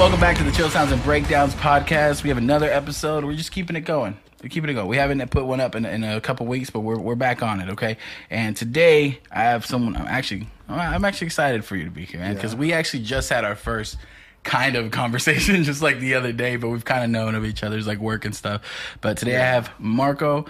welcome back to the Chill Sounds and Breakdowns podcast. We have another episode. We're just keeping it going. We're keeping it going. We haven't put one up in, in a couple weeks, but we're, we're back on it, okay? And today I have someone. I'm actually I'm actually excited for you to be here, man, because Yeah. we actually just had our first kind of conversation just like the other day, but we've kind of known of each other's like work and stuff. But today I have Marco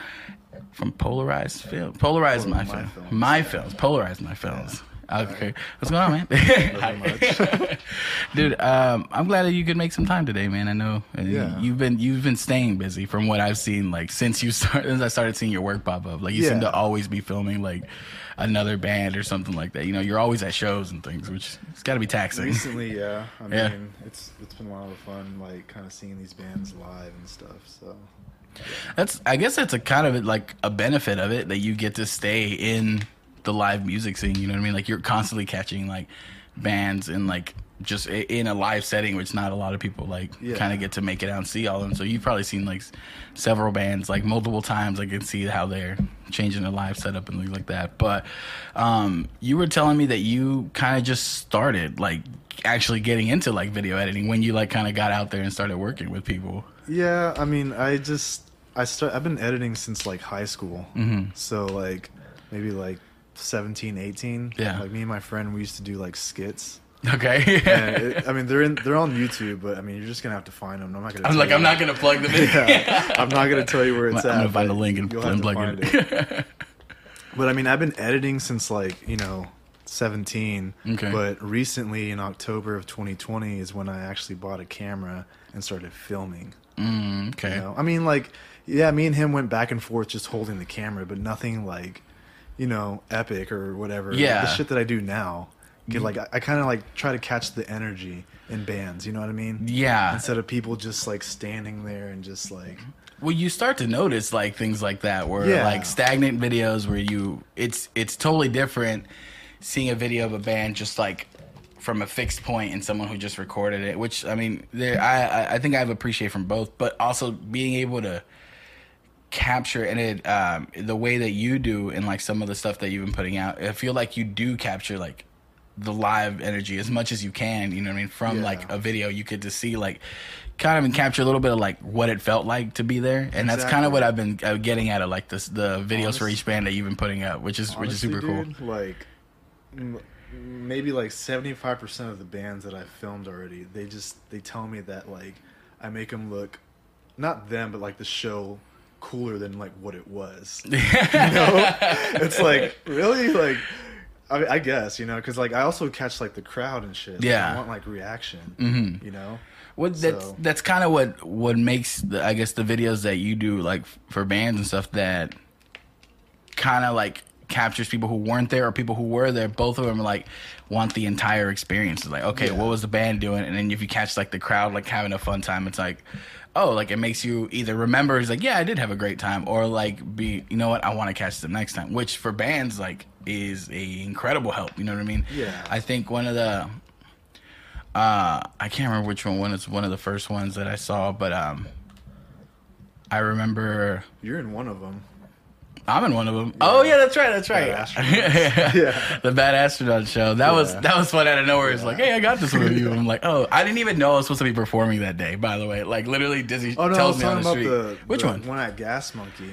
from Polarized Film. Polarized my, My film. Films, My films. Polarized my films. Okay. What's going on, man? Nothing Dude, um, I'm glad that you could make some time today, man. I know uh, Yeah. you've been you've been staying busy from what I've seen. Like since you started, since I started seeing your work pop up, like you seem to always be filming like another band or something like that. You know, you're always at shows and things, which it's got to be taxing. Recently, yeah. I mean, Yeah. it's it's been a lot of fun, like kind of seeing these bands live and stuff. So That's I guess that's a kind of like a benefit of it that you get to stay in the live music scene. You know what I mean? Like you're constantly catching like bands and like just in a live setting, which not a lot of people like Yeah. kind of get to make it out and see all of them. So you've probably seen like several bands like multiple times. I can see how they're changing their live setup and things like that. But um, you were telling me that you kind of just started like actually getting into like video editing when you like kind of got out there and started working with people. yeah, I mean, I just I start. I've been editing since like high school. Mhm. So like maybe like 17, 18. Yeah. Like me and my friend, we used to do like skits. Okay. It, I mean, they're in they're on YouTube, but I mean, you're just gonna have to find them. I'm not gonna. I'm like, you. I'm not gonna plug the video. Yeah, I'm not gonna tell you where I'm it's I'm at. gonna find a link and, you'll have and to plug find it. But I mean, I've been editing since like you know 17. Okay. But recently, in October of 2020, is when I actually bought a camera and started filming. mm, okay. You know, I mean, like, yeah, me and him went back and forth just holding the camera, but nothing like, you know, epic or whatever. Yeah. the shit that I do now. Get, like I, I kind of like try to catch the energy in bands. You know what I mean? Yeah. Instead of people just like standing there and just like Well, you start to notice like things like that, where Yeah. like stagnant videos, where you it's it's totally different seeing a video of a band just like from a fixed point and someone who just recorded it. Which I mean, there I I- I think I have appreciate from both, but also being able to capture and it um the way that you do and like some of the stuff that you've been putting out i feel like you do capture like the live energy as much as you can you know what i mean? From Yeah. like a video you get to see like kind of and capture a little bit of like what it felt like to be there. And that's kind of what i've been uh, getting at of like this the videos for each band that you've been putting out which is which is Honestly, super cool. Like, m- maybe like seventy five percent of the bands that I've filmed already, they just they tell me that like I make them look, not them, but like the show cooler than like what it was. you know, it's like really like. I, I guess you know because like I also catch like the crowd and shit. Like, Yeah. I want like reaction. Mhm. You know. What that's So- that's kind of what what makes the, I guess the videos that you do like for bands and stuff that kind of like captures people who weren't there or people who were there. Both of them like want the entire experience. It's like okay, Yeah. what was the band doing? And then if you catch like the crowd like having a fun time, it's like oh, like it makes you either remember it's like yeah, I did have a great time, or like be you know what I want to catch them next time. Which for bands like is a incredible help. You know what I mean? Yeah. I think one of the uh I can't remember which one one is one of the first ones that I saw, but um I remember You're in one of them. I'm in one of them. Oh yeah, that's right, that's right. Bad Yeah. the Bad Astronaut show. That was that was fun out of nowhere. It's like, hey, I got this with you. I'm like, oh, I didn't even know I was supposed to be performing that day. By the way, like literally, Dizzy Oh no, tells me on the about street. the Which the one? One at Gas Monkey.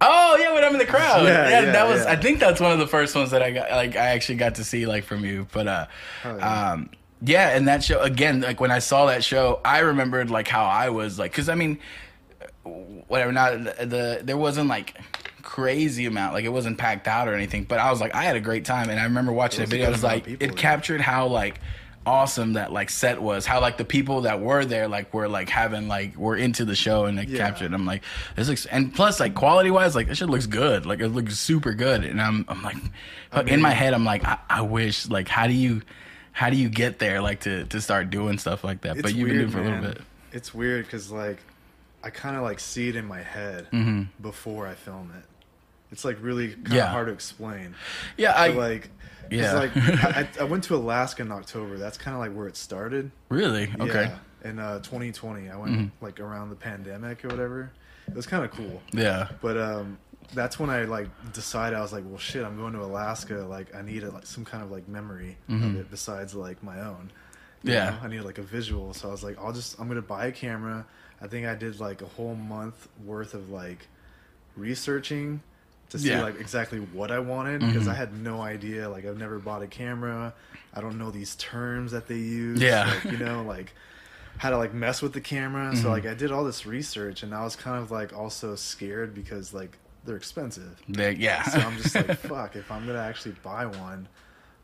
Oh yeah, when I'm in the crowd. Yeah, Yeah, yeah, that was. yeah. I think that's one of the first ones that I got. Like I actually got to see like from you. But uh, Oh, yeah. um, yeah, and that show again. Like when I saw that show, I remembered like how I was like, because I mean, whatever. Not the, the there wasn't like crazy amount like it wasn't packed out or anything but i was like i had a great time and i remember watching It the video i was like people it there. captured how like awesome that like set was how like the people that were there like were like having like were into the show and it Yeah. captured i'm like this looks and plus like quality wise like this shit looks good like it looks super good and i'm i'm like in mean- my head i'm like I, I wish like how do you how do you get there like to to start doing stuff like that but you've been doing weird, it a little man. bit It's weird because like I kind of like see it in my head Mhm. before I film it. It's like really kind of hard to explain. yeah i But, like, yeah. like I, I- went to Alaska in October. That's kind of like where it started. really okay Yeah. In uh, 2020, I went Mhm. like around the pandemic or whatever. It was kind of cool. yeah But um, that's when I like decided I was like, well, shit, I'm going to Alaska. Like, I need a, like some kind of like memory Mhm. of it besides like my own. you Yeah. know? I needed like a visual, so I was like, I'll just I'm gonna buy a camera. I think I did like a whole month worth of like researching to see Yeah. like exactly what I wanted because Mhm. I had no idea. Like I've never bought a camera. I don't know these terms that they use. Yeah. like, you know, like how to like mess with the camera. Mhm. So like I did all this research, and I was kind of like also scared because like they're expensive. They- yeah. So I'm just like, fuck, if I'm gonna actually buy one,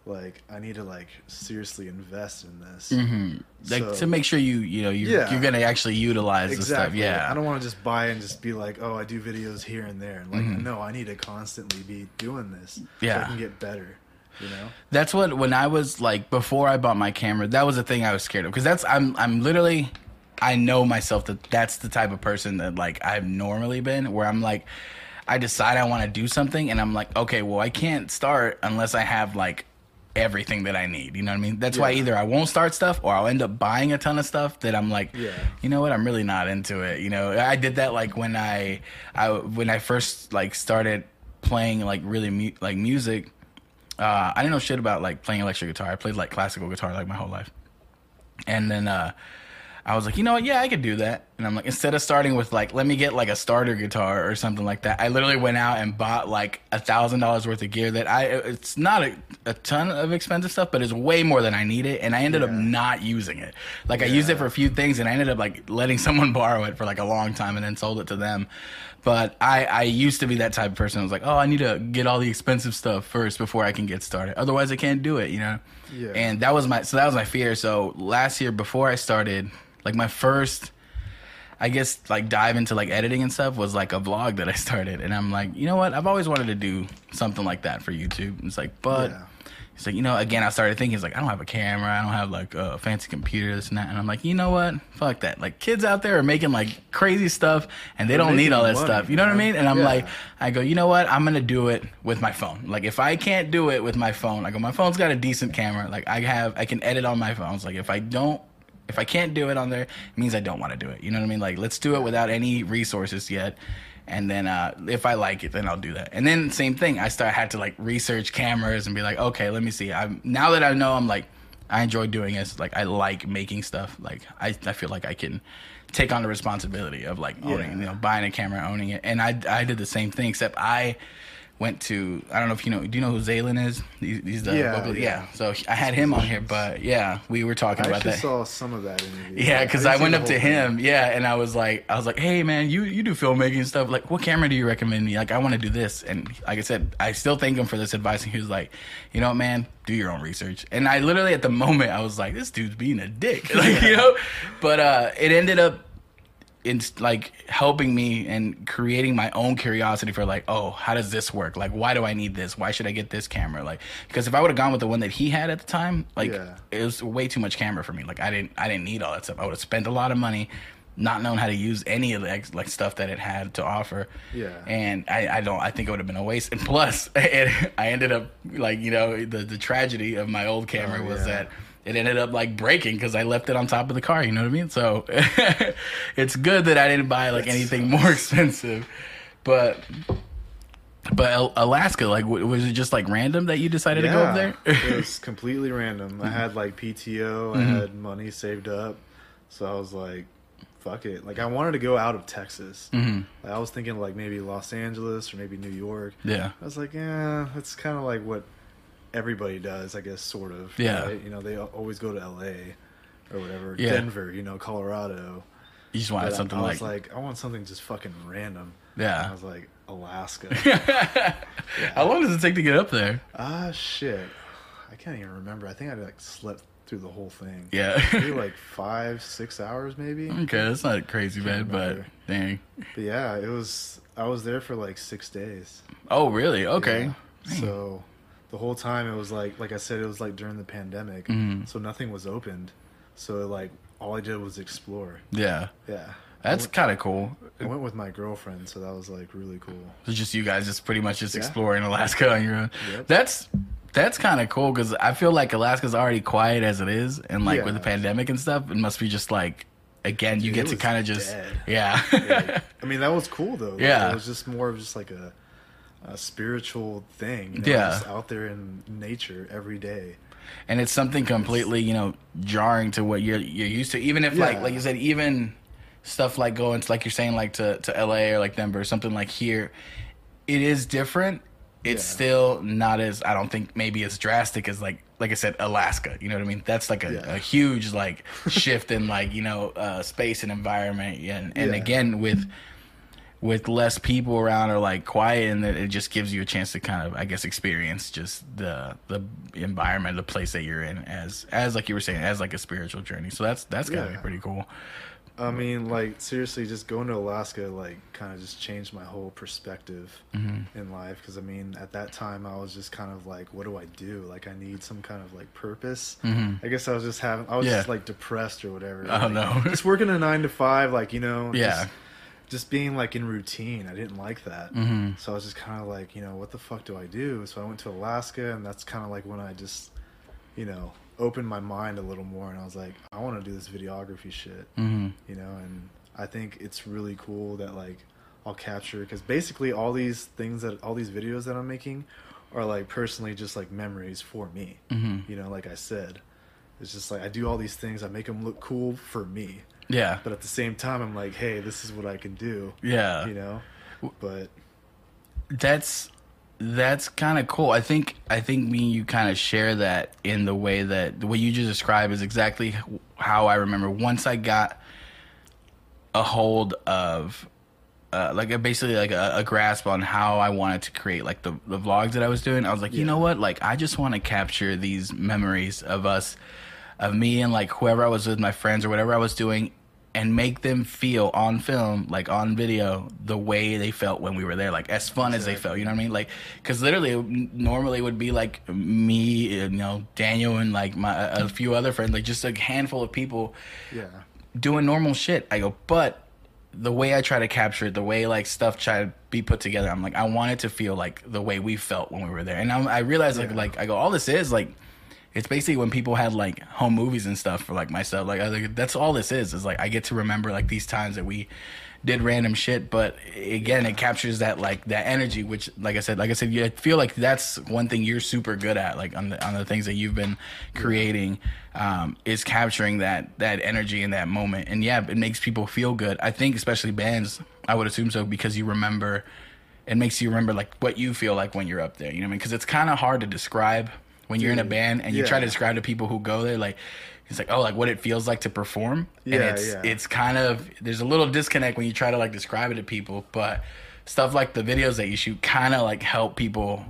like I need to like seriously invest in this. hmm Like So- to make sure you you know you Yeah. you're gonna actually utilize the stuff. Yeah. I don't want to just buy and just be like, oh, I do videos here and there. Like, Mhm. no, I need to constantly be doing this. So Yeah. I can get better. You know? That's what when I was like before I bought my camera, that was the thing I was scared of because that's I'm I'm literally I know myself that that's the type of person that like I've normally been where I'm like I decide I want to do something and I'm like okay, well I can't start unless I have like everything that I need. You know what I mean? That's why either I won't start stuff or I'll end up buying a ton of stuff that I'm like, Yeah. you know what? I'm really not into it. You know, I did that like when I, I when I first like started playing like really mu- like music. Uh, I didn't know shit about like playing electric guitar. I played like classical guitar like my whole life, and then uh, I was like, you know what? Yeah, I could do that. And I'm like, instead of starting with like, let me get like a starter guitar or something like that, I literally went out and bought like a thousand dollars worth of gear that I, uh, it's not a, a ton of expensive stuff, but it's way more than I needed. And I ended up not using it. Like I used it for a few things and I ended up like letting someone borrow it for like a long time and then sold it to them. But I, I used to be that type of person. I was like, oh, I need to get all the expensive stuff first before I can get started. Otherwise, I can't do it, you know? Yeah. And that was my so that was my fear. So last year before I started, like my first I guess like dive into like editing and stuff was like a vlog that I started and I'm like, you know what? I've always wanted to do something like that for YouTube. It's like, but Yeah. it's like, you know, again I started thinking it's like I don't have a camera, I don't have like a fancy computer, this and that. And I'm like, you know what? Fuck that. Like kids out there are making like crazy stuff and they They're don't need all that money, stuff. You know what I mean? And I'm Yeah. like I go, you know what? I'm gonna do it with my phone. Like if I can't do it with my phone, I go, my phone's got a decent camera. Like I have, I can edit on my phone. It's like if I don't, if I can't do it on there, it means I don't want to do it. You know what I mean? Like let's do it without any resources yet. And then uh, if I like it, then I'll do that. And then same thing, I start had to like research cameras and be like, okay, let me see. I'm now that I know, I'm like, I enjoy doing this. Like I like making stuff. Like I, I feel like I can take on the responsibility of like owning, Yeah. you know, buying a camera, owning it. And I, I did the same thing, except I went to I don't know if you know. Do you know who Zaylin is? He's, he's the Yeah, yeah. yeah. So I had him on here, but yeah, we were talking I about that. saw some of that interview. Yeah, because didn't I, went up to thing. him, yeah, and I was like, I was like, hey man, you you do filmmaking stuff. Like, what camera do you recommend me? Like, I want to do this, and like I said, I still thank him for this advice. And he was like, you know, what, man, do your own research. And I literally at the moment I was like, this dude's being a dick, like you know. But uh, it ended up in like helping me and creating my own curiosity for like oh how does this work? Like why do i need this? Why should i get this camera? Like because if i would have gone with the one that he had at the time like Yeah. it was way too much camera for me. Like i didn't i didn't need all that stuff. I would have spent a lot of money not knowing how to use any of the like stuff that it had to offer. Yeah. and i, I don't i think it would have been a waste. And plus it, i ended up like you know the, the tragedy of my old camera Oh, was yeah. that it ended up like breaking because I left it on top of the car. You know what I mean? So it's good that I didn't buy like anything more expensive. But but Alaska, like, was it just like random that you decided to go up there? it was completely random. I had like PTO, I Mhm. had money saved up, so I was like, "Fuck it!" Like I wanted to go out of Texas. hmm Like, I was thinking like maybe Los Angeles or maybe New York. Yeah. I was like, yeah, that's kind of like what everybody does, I guess, sort of. Yeah. right? You know, they always go to L.A. or whatever, Yeah. Denver, you know, Colorado. You just wanted But something I like, was like, I want something just fucking random. Yeah. I was like, Alaska. How long does it take to get up there? ah, shit. I can't even remember. I think I like slept through the whole thing. Yeah. Maybe like five, six hours, maybe. okay, that's not crazy bad, but dang. But yeah, it was. I was there for like six days. Oh, really? Okay. Yeah. So the whole time it was like, like I said, it was like during the pandemic, Mhm. so nothing was opened. So like all I did was explore. Yeah. Yeah, That's kind of cool. I went with my girlfriend, so that was like really cool. It's just you guys just pretty much just Yeah. exploring Alaska on your own. Yep. That's that's kind of cool because I feel like Alaska's already quiet as it is, and like with the pandemic and stuff, it must be just like again you Dude, get to kind of just dead. yeah. Like, I mean, that was cool though. Like, Yeah. it was just more of just like a, a spiritual thing. You know, Yeah. just out there in nature every day. and it's something completely you know jarring to what you're you're used to. Even if like Yeah. like you said, even stuff like going to like you're saying like to to L.A. or like Denver or something like here, it is different. It's Yeah. still not as I don't think maybe as drastic as like like I said Alaska. You know what I mean? That's like a, Yeah. a huge like shift in like you know uh, space and environment. And and again with with less people around or like quiet and that it just gives you a chance to kind of I guess experience just the the environment, the place that you're in as as like you were saying, as like a spiritual journey. So that's that's gotta be pretty cool. I mean, like seriously, just going to Alaska, like, kind of just changed my whole perspective Mm-hmm. in life. Because I mean, at that time, I was just kind of like, what do I do? Like, I need some kind of like purpose. I guess I was just having, I was Mm-hmm. Yeah. just like depressed or whatever. Oh, like, no. just working a nine to five, like you know, Yeah. just, just being like in routine. I didn't like that. Mm-hmm. So I was just kind of like, you know, what the fuck do I do? So I went to Alaska, and that's kind of like when I just, you know, opened my mind a little more, and I was like, I want to do this videography shit Mm-hmm. you know and i think it's really cool that like i'll capture because basically all these things that all these videos that i'm making are like personally just like memories for me Mm-hmm. you know like i said it's just like i do all these things i make them look cool for me Yeah. but at the same time i'm like hey this is what i can do Yeah. you know but that's that's kind of cool. I think I think me and you kind of share that in the way that the way you just described is exactly how I remember. Once I got a hold of uh, like a, basically like a, a grasp on how I wanted to create like the the vlogs that I was doing. I was like, you know what? Like I just want to capture these memories of us, of me and like whoever I was with, my friends or whatever I was doing, and make them feel on film, like on video, the way they felt when we were there, like as fun as they felt. You know what I mean? Like because literally normally it would be like me, you know, Daniel and like my a few other friends, like just a handful of people yeah doing normal shit. I go, but the way I try to capture it, the way like stuff try to be put together, I'm like, I want it to feel like the way we felt when we were there. And I'm, I realized like, Yeah. like I go, all this is like, it's basically when people had like home movies and stuff for like myself. Like, like that's all this is. Is like I get to remember like these times that we did random shit. But again, it captures that like that energy, which like I said, like I said, you feel like that's one thing you're super good at. Like on the on the things that you've been creating, um, is capturing that that energy in that moment. And yeah, it makes people feel good. I think especially bands, I would assume so because you remember. It makes you remember like what you feel like when you're up there. You know what I mean? Because it's kind of hard to describe when you're in a band and you try to describe to people who go there like it's like oh like what it feels like to perform. And Yeah, it's yeah. it's kind of there's a little disconnect when you try to like describe it to people but stuff like the videos that you shoot kind of like help people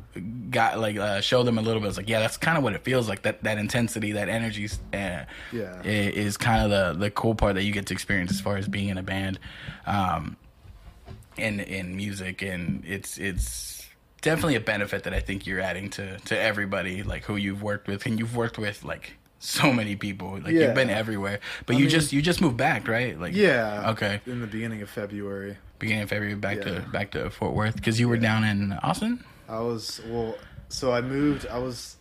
got like uh, show them a little bit. It's like yeah that's kind of what it feels like. That that intensity that energy uh, Yeah. is kind of the the cool part that you get to experience as far as being in a band. Um in in music and it's it's definitely a benefit that I think you're adding to to everybody like who you've worked with and you've worked with like so many people like Yeah. you've been everywhere but I you mean- just you just moved back right like yeah okay in the beginning of february beginning of February back to back to Fort Worth because you were down in Austin I was well, so I moved. I was,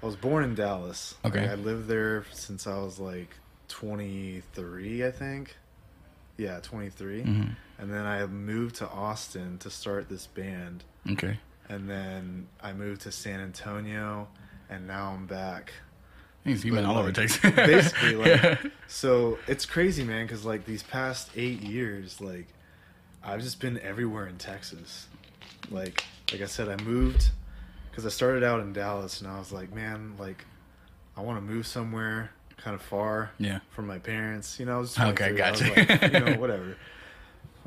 I was born in Dallas. Okay. Like, I lived there since I was like 23, I think. Yeah, 23. Mhm. And then I moved to Austin to start this band, okay and then I moved to San Antonio, and now I'm back. You've been all over Texas basically, like, Yeah. So it's crazy, man, because like these past eight years, like I've just been everywhere in Texas. Like, like I said, I moved because I started out in Dallas, and I was like, man, like I want to move somewhere kind of far Yeah. from my parents. You know, I was Okay, 23, I was gotcha. like, you know, whatever.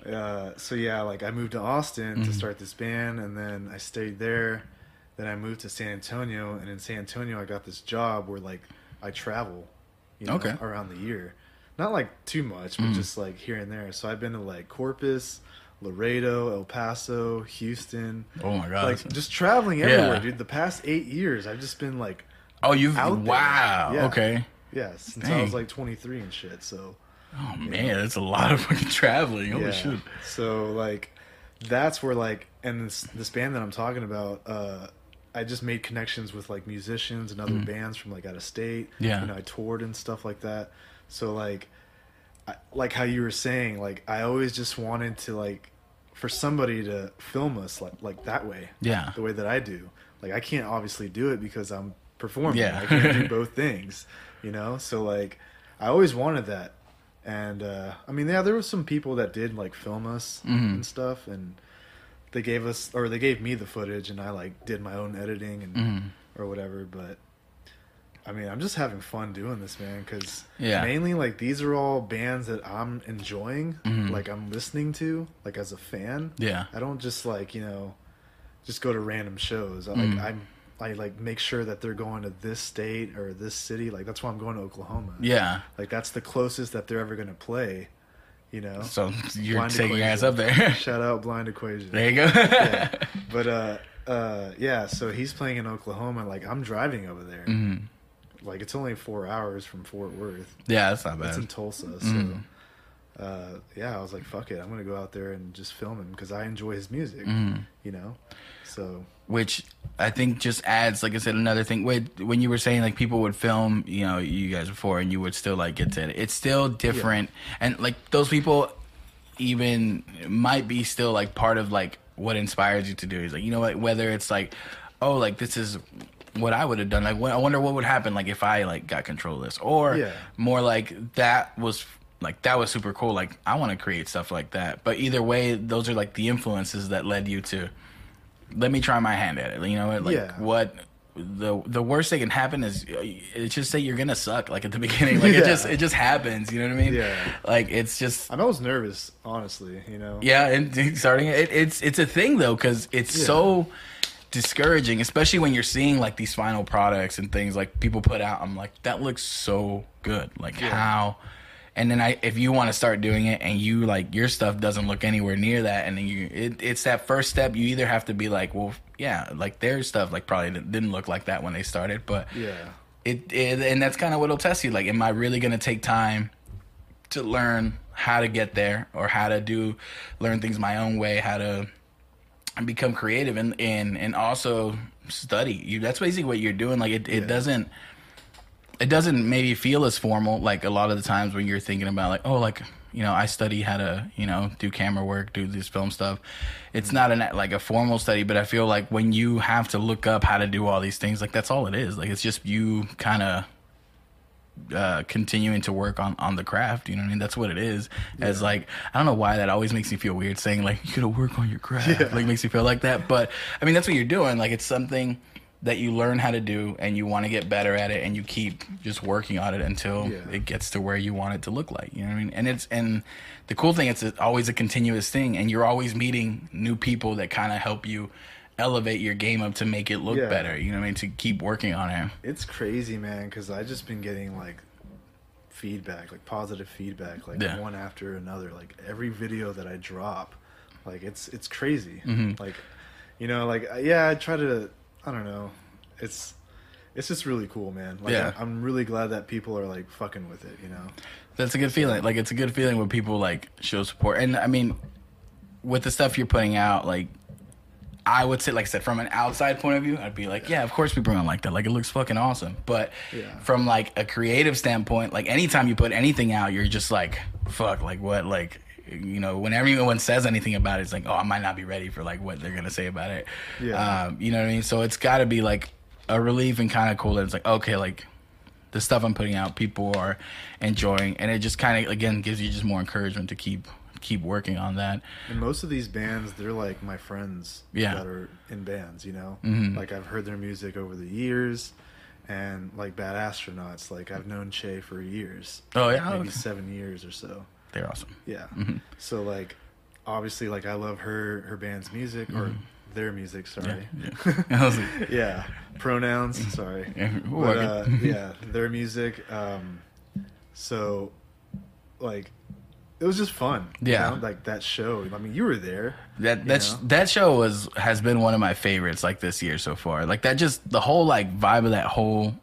Uh, so yeah, like I moved to Austin Mhm. to start this band, and then I stayed there. Then I moved to San Antonio, and in San Antonio, I got this job where like I travel, you know, Okay. around the year. Not like too much, but Mhm. just like here and there. So I've been to like Corpus, Laredo, El Paso, Houston, oh my god like just traveling Yeah. everywhere, dude. The past eight years, I've just been like, oh you've out there. wow Yeah. okay yeah, since I was like 23 and shit. So oh man that's a lot of fucking traveling holy shit So like that's where like and this this band that I'm talking about, uh I just made connections with like musicians and other Mhm. bands from like out of state. Yeah. You know, I toured and stuff like that. So like I, like how you were saying, like I always just wanted to like for somebody to film us like like that way. yeah The way that I do. Like I can't obviously do it because I'm performing. Yeah. I can't do both things, you know. So like, I always wanted that, and uh, I mean, yeah, there was some people that did like film us Mhm. and stuff, and they gave us or they gave me the footage, and I like did my own editing and Mhm. or whatever. But I mean, I'm just having fun doing this, man. Because Yeah. mainly like these are all bands that I'm enjoying, Mhm. like I'm listening to, like as a fan. Yeah. I don't just like you know, just go to random shows. I. Like I'm, I like make sure that they're going to this state or this city. Like that's why I'm going to Oklahoma. Yeah. Like that's the closest that they're ever going to play. You know. So you're Blind taking your ass up there. Shout out Blind Equation. there you go. yeah. But uh, uh, yeah. So he's playing in Oklahoma. Like I'm driving over there. Mhm. Like it's only four hours from Fort Worth. Yeah, that's not bad. It's in. Tulsa. So. Mhm. Uh, yeah, I was like, "Fuck it, I'm gonna go out there and just film him because I enjoy his music, Mhm. you know." So which I think just adds, like I said, another thing. When you were saying like people would film, you know, you guys before, and you would still like get to it. It's still different, and like those people even might be still like part of like what inspires you to do. Is like you know what, whether it's like, oh, like this is what I would have done. Like, what- I wonder what would happen like if I like got control of this, or Yeah. more like that was like that was super cool. Like I want to create stuff like that. But either way, those are like the influences that led you to let me try my hand at it. You know what? Like Yeah. what the the worst that can happen is uh, it's just say you're gonna suck like at the beginning. Like it just it just happens. You know what I mean? Yeah. Like it's just I mean, I was nervous, honestly. You know. yeah. And starting it, it's it's a thing though because it's Yeah. so discouraging, especially when you're seeing like these final products and things like people put out. I'm like that looks so good. Like Yeah. how. And then I, if you want to start doing it, and you like your stuff doesn't look anywhere near that, and then you, it, it's that first step. You either have to be like, well, yeah, like their stuff like probably didn't- look like that when they started, but Yeah. it, it and that's kind of what'll test you. Like, am I really gonna take time to learn how to get there, or how to do learn things my own way, how to become creative, and and and also study. You that's basically what you're doing. Like it, it Yeah. doesn't it doesn't maybe feel as formal like a lot of the times when you're thinking about like oh like you know I study how to you know do camera work do this film stuff. It's not an like a formal study but I feel like when you have to look up how to do all these things like that's all it is. Like it's just you kind of uh continuing to work on on the craft you know what I mean? That's what it is. As like I don't know why that always makes me feel weird saying like you gotta work on your craft. Yeah. like makes me feel like that. But I mean that's what you're doing. Like it's something that you learn how to do and you want to get better at it and you keep just working on it until Yeah. it gets to where you want it to look like you know what I mean and it's and the cool thing it's always a continuous thing and you're always meeting new people that kind of help you elevate your game up to make it look Yeah. better you know what I mean to keep working on it It's crazy, man, because I just been getting like feedback, like positive feedback, like Yeah. one after another. Like every video that I drop, like it's it's crazy. Mhm. Like, you know, like yeah, I try to. I don't know. It's it's just really cool, man. Like, Yeah. I'm really glad that people are like fucking with it. You know. That's a good feeling. Like it's a good feeling when people like show support. And I mean, with the stuff you're putting out, like I would say, like I said, from an outside point of view, I'd be like, yeah, of course people don't like that. Like it looks fucking awesome. But Yeah. from like a creative standpoint, like anytime you put anything out, you're just like, fuck, like what, like. You know, whenever anyone says anything about it, it's like, oh, I might not be ready for like what they're gonna say about it. Yeah. Um, you know what I mean? So it's got to be like a relief and kind of cool that it's like, okay, like the stuff I'm putting out, people are enjoying, and it just kind of again gives you just more encouragement to keep keep working on that. And most of these bands, they're like my friends Yeah. that are in bands, you know? Mhm. Like I've heard their music over the years. And like Bad Astronauts, like I've known Che for years. Oh, yeah? Maybe Okay. seven years or so. They're awesome. Yeah. Mhm. So like obviously like I love her her band's music or their music, sorry. Mm-hmm. Yeah, yeah. Like- yeah. Pronouns, sorry. Yeah, But uh, yeah, their music. Um, so, like, it was just fun. you Yeah. know? like that show. I mean, you were there. That you that's know? that show was has been one of my favorites like this year so far. Like that just the whole like vibe of that whole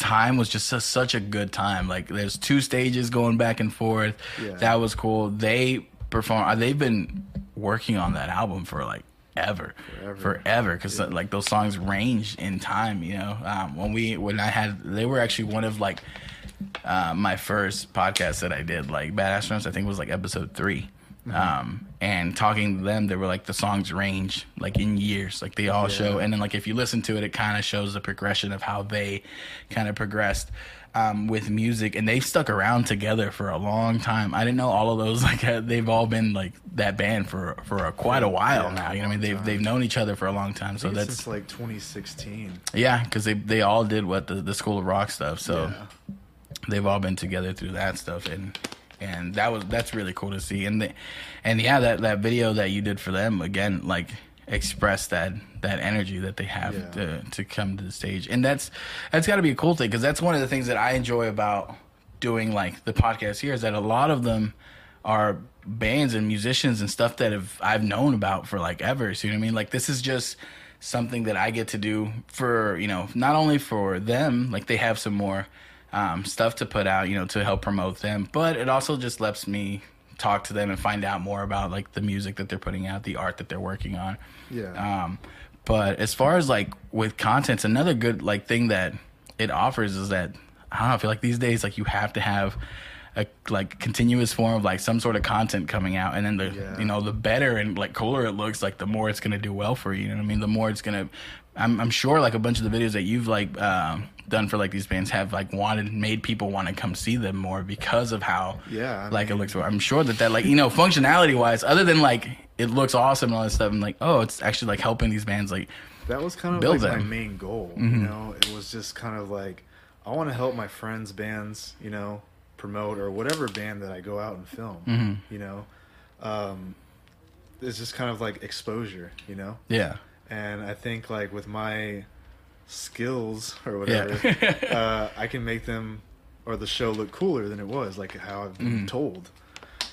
time was just su- such a good time. Like there's two stages going back and forth. Yeah. That was cool. They perform. uh, They've been working on that album for like ever, Forever. Because like those songs range in time. You know, um, when we when I had they were actually one of like uh, my first podcast that I did. Like Bad Astronauts, I think was like episode three. Um, and talking to them, they were like the songs range like in years, like they all show. And then like if you listen to it, it kind of shows the progression of how they kind of progressed um, with music, and they've stuck around together for a long time. I didn't know all of those. Like uh, they've all been like that band for for a, quite a while Yeah, now. You know, what I mean, they've time. they've known each other for a long time. So that's since like 2016. yeah, because they they all did what the the School of Rock stuff. So Yeah. they've all been together through that stuff and and that was that's really cool to see and the, and yeah that that video that you did for them again like express that that energy that they have Yeah. to to come to the stage and that's that's got to be a cool thing because that's one of the things that I enjoy about doing like the podcast here is that a lot of them are bands and musicians and stuff that have I've known about for like ever. So you know what I mean? Like this is just something that I get to do for you know not only for them like they have some more um, stuff to put out you know to help promote them, but it also just lets me talk to them and find out more about like the music that they're putting out, the art that they're working on. Yeah. Um, but as far as like with content, another good like thing that it offers is that I don't know. I feel like these days like you have to have a like continuous form of like some sort of content coming out, and then the Yeah. you know the better and like cooler it looks, like the more it's gonna do well for you. You know what I mean? The more it's gonna. I'm I'm sure like a bunch of the videos that you've like um, done for like these bands have like wanted made people want to come see them more because of how Yeah, I like it looks. I'm sure that that like you know functionality wise, other than like it looks awesome and all that stuff, I'm like oh it's actually like helping these bands like that was kind of like my main goal. Mm-hmm. You know, it was just kind of like I want to help my friends' bands, you know, promote or whatever band that I go out and film. Mm-hmm. You know, um, it's just kind of like exposure. You know, yeah and I think like with my skills or whatever, Yeah. uh, I can make them or the show look cooler than it was, like how I've been told.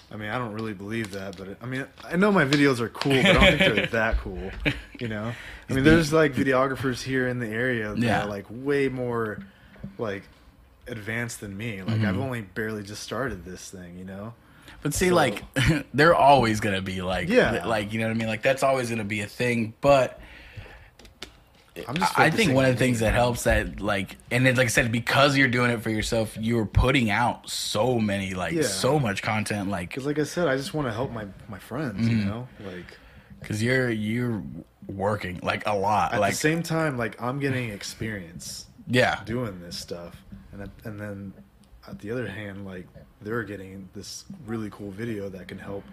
I mean, I don't really believe that, but it, I mean, I know my videos are cool, but I don't think they're that cool. You know, I mean, there's like videographers here in the area that Yeah. are like way more like advanced than me. Like Mm-hmm. I've only barely just started this thing, you know. But see, So- like, they're always gonna be like, Yeah. like you know what I mean. Like that's always gonna be a thing. But. I I think one of the things that helps that, like, and it, like I said, because you're doing it for yourself, you're putting out so many, like, Yeah. so much content, like, Because, like I said, I just want to help my my friends. Mm-hmm. You know, like because you're you're working like a lot, at like, the same time, like I'm getting experience yeah, doing this stuff, and then- and then at the other hand, like they're getting this really cool video that can help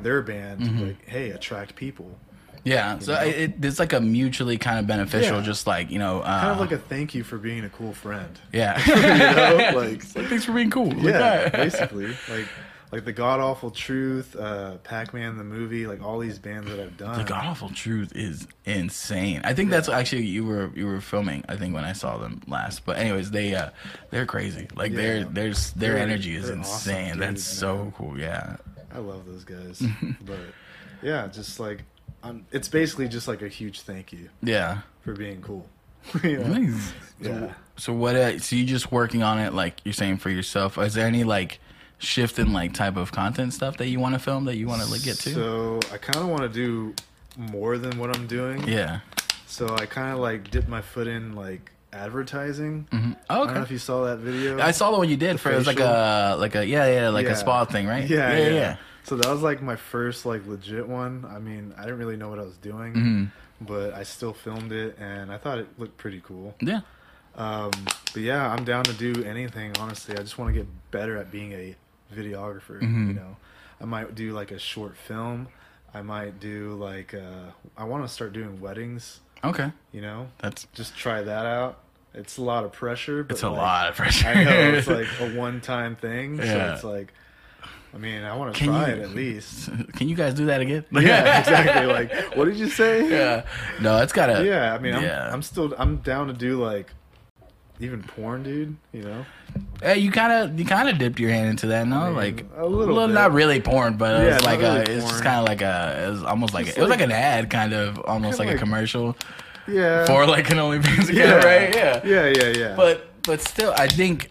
their band, Mm-hmm. like hey, attract people. Yeah. So it, it, it's like a mutually kind of beneficial, Yeah. just like you know, uh, Kind of like a thank you for being a cool friend. yeah, You know, like thanks for being cool. Yeah, that. basically like. Like the God Awful Truth, uh, Pac Man the movie, like all these bands that I've done. The God Awful Truth is insane. I think that's actually you were you were filming. I think when I saw them last. But anyways, they uh they're crazy. Like their Yeah. there's their They're- energy is they're awesome insane. that's so cool. Yeah. I love those guys. but yeah, just like um, it's basically just like a huge thank you Yeah. for being cool. You know? Nice. Yeah. So, so what? Uh, so you just working on it, like you're saying for yourself. Is there any like shift in like type of content stuff that you want to film that you want to like get to? So I kind of want to do more than what I'm doing. yeah. So I kind of like dipped my foot in like advertising. Mhm. Oh, I don't know if you saw that video. I saw the one you did for it was like a like a yeah yeah like Yeah. a spa thing right Yeah, yeah yeah, yeah. So that was like my first like legit one. I mean, I didn't really know what I was doing, Mhm. but I still filmed it and I thought it looked pretty cool. yeah. Um, but yeah, I'm down to do anything. Honestly, I just want to get better at being a videographer. Mhm. You know, I might do like a short film. I might do like uh, I want to start doing weddings. Okay. You know, That's just try that out. It's a lot of pressure. But it's a like, lot of pressure. I know it's like a one-time thing. Yeah. So it's like, I mean, I want to try you- it at least. Can you guys do that again? yeah, exactly. Like, what did you say? yeah. No, it's gotta. Yeah, I mean, I'm, I'm still I'm down to do like even porn, dude. You know, Hey, you kind of you kind of dipped your hand into that, no? mean, like a little bit. not really porn, but it Yeah, was like really a, it's just kind of like a, it was almost like a, Just it was like like- an ad, kind of almost like, Kinda a commercial yeah, for like an OnlyFans account, yeah, right? Yeah. yeah, yeah, yeah. But but still, I think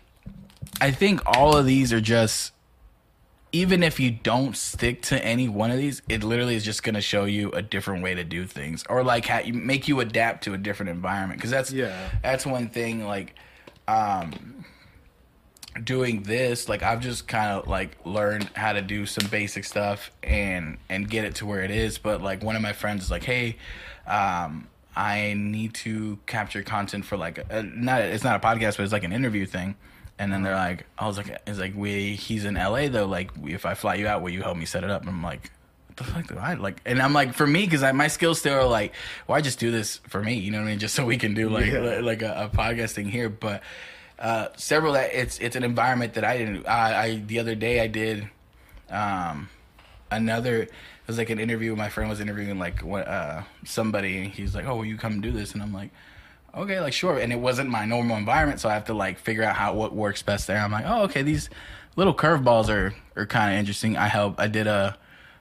I think all of these are just. Even if you don't stick to any one of these, it literally is just going to show you a different way to do things, or like how you make you adapt to a different environment. Because that's Yeah. that's one thing. Like, um, doing this, like I've just kind of like learned how to do some basic stuff and and get it to where it is. But like one of my friends is like, hey, um, I need to capture content for like a, not it's not a podcast, but it's like an interview thing. And then they're like, I was like, it's like we he's in LA though. Like if I fly you out, will you help me set it up? And I'm like. What the fuck do I like? And I'm like, for me, because my skills still are like, well, I just do this for me, you know what I mean? Just so we can do like Yeah. like, like a, a podcast thing here. But uh, several that it's it's an environment that I didn't. I, I the other day I did um, another. It was like an interview. My friend was interviewing like what uh, somebody. And he's like, "Oh, will you come do this?" And I'm like, "Okay, like sure." And it wasn't my normal environment, so I have to like figure out how what works best there. I'm like, "Oh, okay, these little curveballs are are kind of interesting." I help. I did a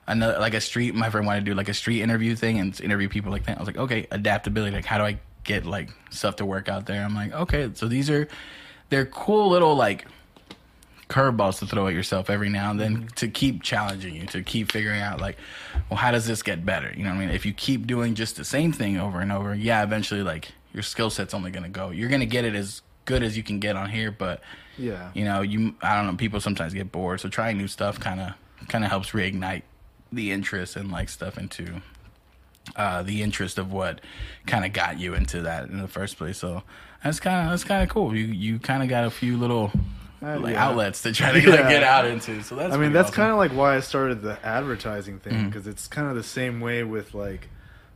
another like a street. My friend wanted to do like a street interview thing and interview people like that. I was like, okay, adaptability. Like, how do I get like stuff to work out there? I'm like, okay, so these are they're cool little like curveballs to throw at yourself every now and then mm-hmm. to keep challenging you to keep figuring out like well how does this get better you know what i mean if you keep doing just the same thing over and over yeah eventually like your skill set's only going to go you're going to get it as good as you can get on here but Yeah. you know you i don't know people sometimes get bored so trying new stuff kind of kind of helps reignite the interest and like stuff into uh the interest of what kind of got you into that in the first place so that's kind of that's kind of cool you you kind of got a few little Uh, like yeah. outlets to try to like, get out into so that's I mean, that's awesome. kind of like why I started the advertising thing because it's kind of the same way with like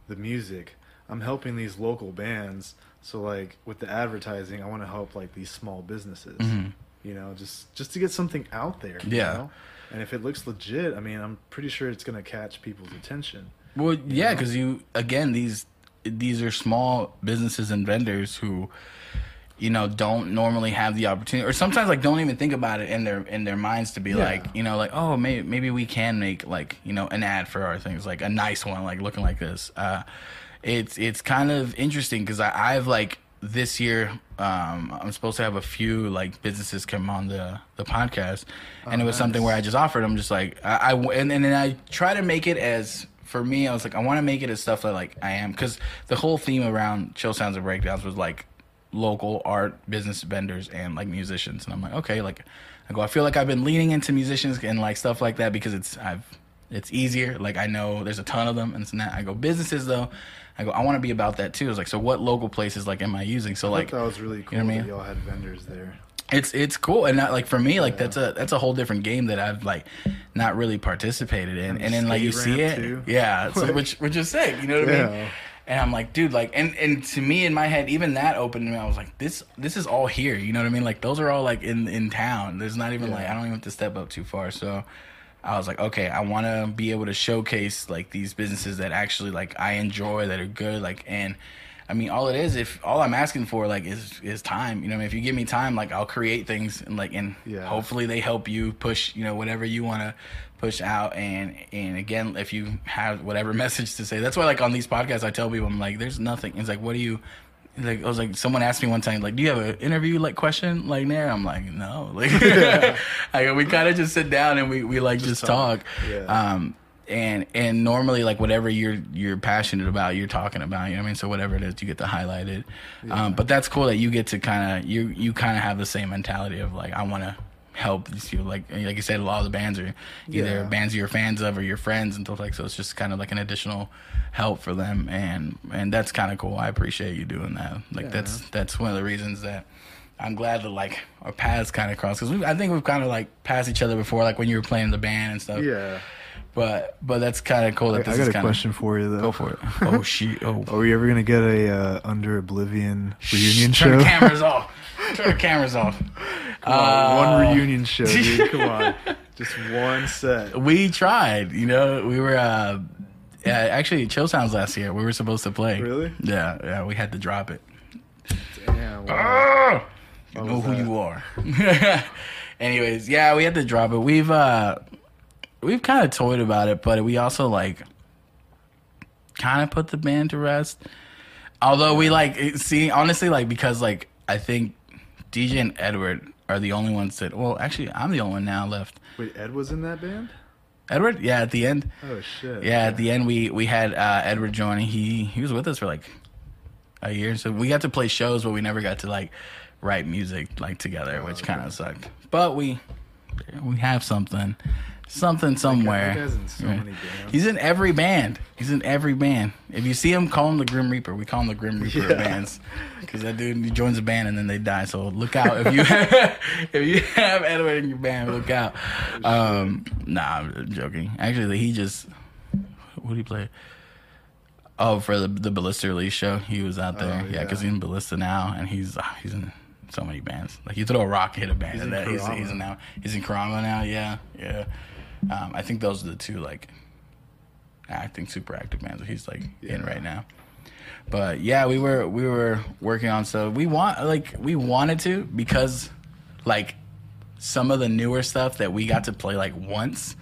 the music. I'm helping these local bands, so like with the advertising, I want to help like these small businesses. Mhm. You know, just just to get something out there. you Yeah. know? And if it looks legit, I mean, I'm pretty sure it's gonna catch people's attention. Well, yeah, know? because you again these these are small businesses and vendors who, you know, don't normally have the opportunity, or sometimes like don't even think about it in their in their minds to be Yeah. like, you know, like oh maybe maybe we can make like you know an ad for our things, like a nice one, like looking like this. Uh, it's it's kind of interesting because I I've like this year um, I'm supposed to have a few like businesses come on the the podcast, and Oh, it was something where I just offered them just like I, I and, and then I try to make it as for me I was like I want to make it as stuff that like I am. Because the whole theme around chill sounds and breakdowns was like local art business vendors and like musicians. And I'm like okay like I go I feel like I've been leaning into musicians and like stuff like that because it's I've it's easier. Like I know there's a ton of them and it's not I go businesses though I go I want to be about that too it's like so what local places like am I using so I like that was really cool you know what I that mean? y'all had vendors there. it's it's cool and not like for me like Yeah. that's a that's a whole different game that I've like not really participated in And and then like you see it too. yeah so, which which is sick you know what I mean and I'm like dude like and and to me in my head even that opened me I was like this this is all here you know what I mean like those are all like in in town there's not even Yeah. like I don't even have to step up too far so I was like, okay, I want to be able to showcase like these businesses that actually like I enjoy that are good, like and. I mean, all it is, if all I'm asking for, like, is is time. You know, if you give me time, like, I'll create things, and like, and Yeah. hopefully they help you push, you know, whatever you want to push out. And and again, if you have whatever message to say, that's why, like, on these podcasts, I tell people, I'm like, there's nothing. It's like, what do you? Like I was like, someone asked me one time, like, do you have an interview like question like there? I'm like, no, like, like we kind of just sit down and we we like just, talk. talk. Yeah. Um, and and normally like whatever you're you're passionate about, you're talking about. You know what I mean? So whatever it is, you get to highlight it. Um, but that's cool that you get to kind of you you kind of have the same mentality of like I want to help these people. Like like you said, a lot of the bands are either Yeah. bands you're fans of or your friends and stuff like. So it's just kind of like an additional help for them, and and that's kind of cool. I appreciate you doing that. Like Yeah, that's that's one of the reasons that. I'm glad that like our paths kind of crossed because I think we've kind of like passed each other before, like when you were playing the band and stuff. Yeah. But but that's kind of cool I, that this I got a kind question for you though. Go for it. Oh shit! Oh, Are we ever gonna get a uh, Under Oblivion reunion Shh, show? Turn the cameras off. Turn the cameras off. Come on, one Uh, reunion show, dude. Come on, just one set. We tried. You know, we were uh, yeah, actually Chill Sounds last year. We were supposed to play. Really? Yeah, yeah. We had to drop it. Damn. wow. Ah! You know who that? you are. Anyways, yeah, we had to drop it. We've uh we've kind of toyed about it, but we also like kind of put the band to rest. Although we like see honestly like because like I think DJ and Edward are the only ones that well actually I'm the only one now left. Wait, Ed was in that band? Edward, yeah, at the end. Oh shit. Yeah, at the end we we had uh, Edward joining. He he was with us for like a year, so we got to play shows, but we never got to like write music like together, Oh, which kind of sucked. But we we have something, something somewhere. that guy's in so Yeah. many bands. He's in every band. He's in every band. If you see him, call him the Grim Reaper. We call him the Grim Reaper of bands because that dude he joins a band and then they die. So look out if you if you have Edward in your band, look out. Um, nah, I'm joking. Actually, he just what did he play? Oh, for the the Ballista release show, he was out there. Oh, yeah, because yeah. he's in Ballista now, and he's uh, he's in so many bands. Like you throw a rock, hit a band, He's and in that he's he's in now he's in Karama now. Yeah, yeah. Um, I think those are the two like acting super active bands that he's like in right now. But yeah, we were we were working on so we want like we wanted to because like some of the newer stuff that we got to play like once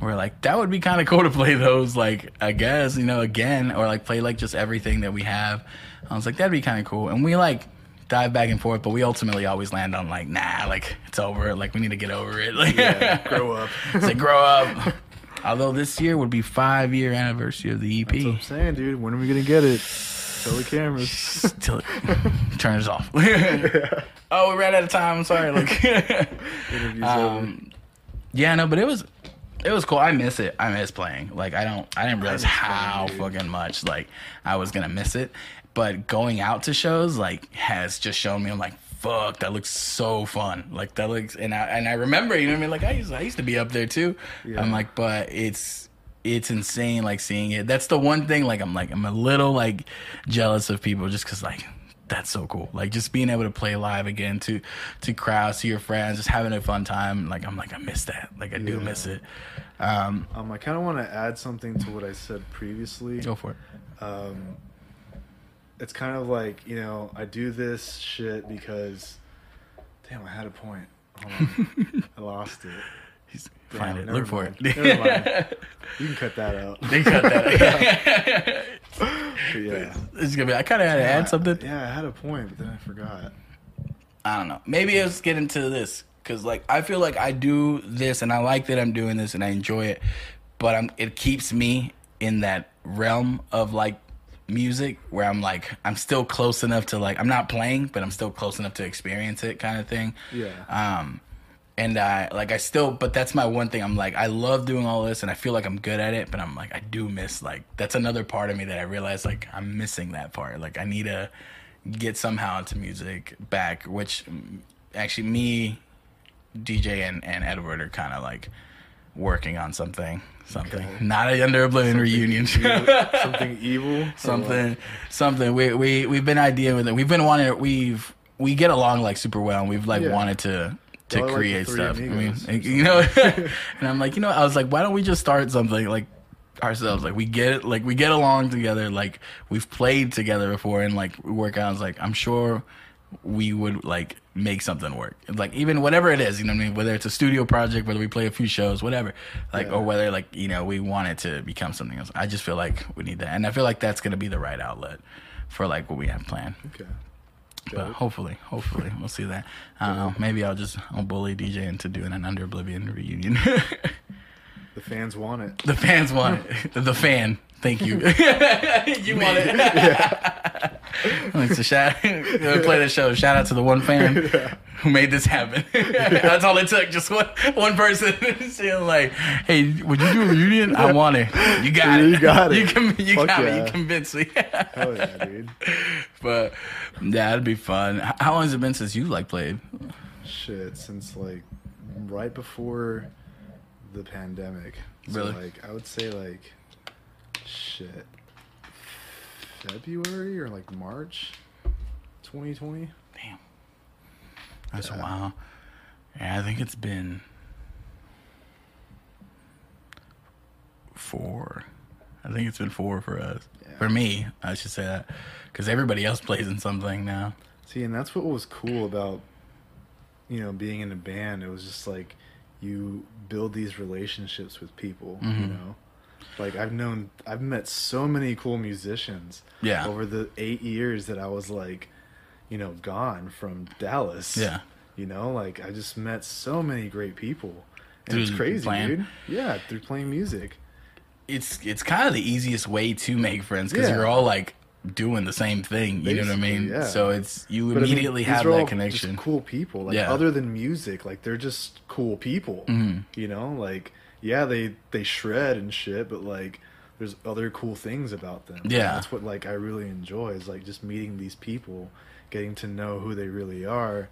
we're like that would be kind of cool to play those like I guess you know again or like play like just everything that we have. I was like that'd be kind of cool and we like dive back and forth but we ultimately always land on like nah like it's over like we need to get over it like Yeah, grow up. it's like grow up. Although this year would be five year anniversary of the EP. That's what I'm saying, dude. When are we gonna get it? Tell the cameras. Till it turns off. oh, we ran out of time. I'm sorry. Like, um, yeah, no, but it was it was cool. I miss it. I miss playing. Like, I don't. I didn't realize miss how playing, fucking much like I was gonna miss it. But going out to shows like has just shown me. I'm like. Fuck, that looks so fun. Like that looks, and I and I remember, you know what I mean. Like I used, I used to be up there too. Yeah. I'm like, but it's it's insane like seeing it that's the one thing like i'm like i'm a little like jealous of people just because like that's so cool like just being able to play live again to to crowds to your friends just having a fun time like i'm like i miss that like i do miss it um Um, I kind of want to add something to what I said previously. go for it Um, it's kind of like you know I do this shit because, damn, I had a point. Hold on, I lost it. He's, Damn, find it look for it Never mind. You can cut that out. they cut that out. yeah. it's gonna be i kind of had to add something Yeah, I had a point, but then I forgot. I don't know. Maybe let's get into this because, like, I feel like I do this and I like that I'm doing this and I enjoy it, but I'm it keeps me in that realm of like music where I'm like I'm still close enough to like I'm not playing, but I'm still close enough to experience it, kind of thing. Yeah. Um, and I like I still, but that's my one thing. I'm like I love doing all this and I feel like I'm good at it, but I'm like I do miss like that's another part of me that I realize like I'm missing that part. Like I need to get somehow into music back, which mm, actually me, DJ and and Edward are kind of like working on something, something. Okay. Not a Under Oblivion reunion. Something evil. something something we we we've been ideating with it we've been wanting we've we get along like super well and we've like Yeah. wanted to to Well, I like create stuff Amigos. i mean you know and i'm like you know i was like why don't we just start something like ourselves like we get it like we get along together like we've played together before and like we work out I was like i'm sure we would like make something work. Like even whatever it is you know what i mean? Whether it's a studio project whether we play a few shows whatever. Like Yeah. or whether like you know we want it to become something else. I just feel like we need that. And i feel like that's going to be the right outlet for like what we have planned. Okay. but hopefully hopefully we'll see that. I don't know maybe i'll just i'll bully dj into doing an under oblivion reunion. The fans want it. the fans want it. The fan. Thank you. You want it like a shout play the show shout out to the one fan who made this happen that's all it took just one one person saying like hey would you do a reunion i want it you got it You got it. you, can, you Fuck got yeah. you convinced me Hell yeah, dude. but yeah it'd be fun how long has it been since you like played Shit, since like right before the pandemic. So Really? like I would say like shit. February or like March 2020. Damn. That's Yeah. while. Yeah, I think it's been four. I think it's been four for us. Yeah. For me, I should say that. Because everybody else plays in something now. See, and that's what was cool about you know being in a band. It was just like you build these relationships with people. You Mhm. know, like I've known, I've met so many cool musicians. Yeah. Over the eight years that I was like, you know, gone from Dallas. Yeah. You know, like I just met so many great people. And Through it's crazy, playing? dude. Yeah, through playing music. It's it's kind of the easiest way to make friends because Yeah. you're all like doing the same thing. You know what I mean? yeah. So it's you But I mean, immediately have that connection. cool people, like Yeah. other than music, like they're just cool people. Mm-hmm. You know, like yeah, they they shred and shit, but like there's other cool things about them. And Yeah. that's what like I really enjoy is like just meeting these people, getting to know who they really are.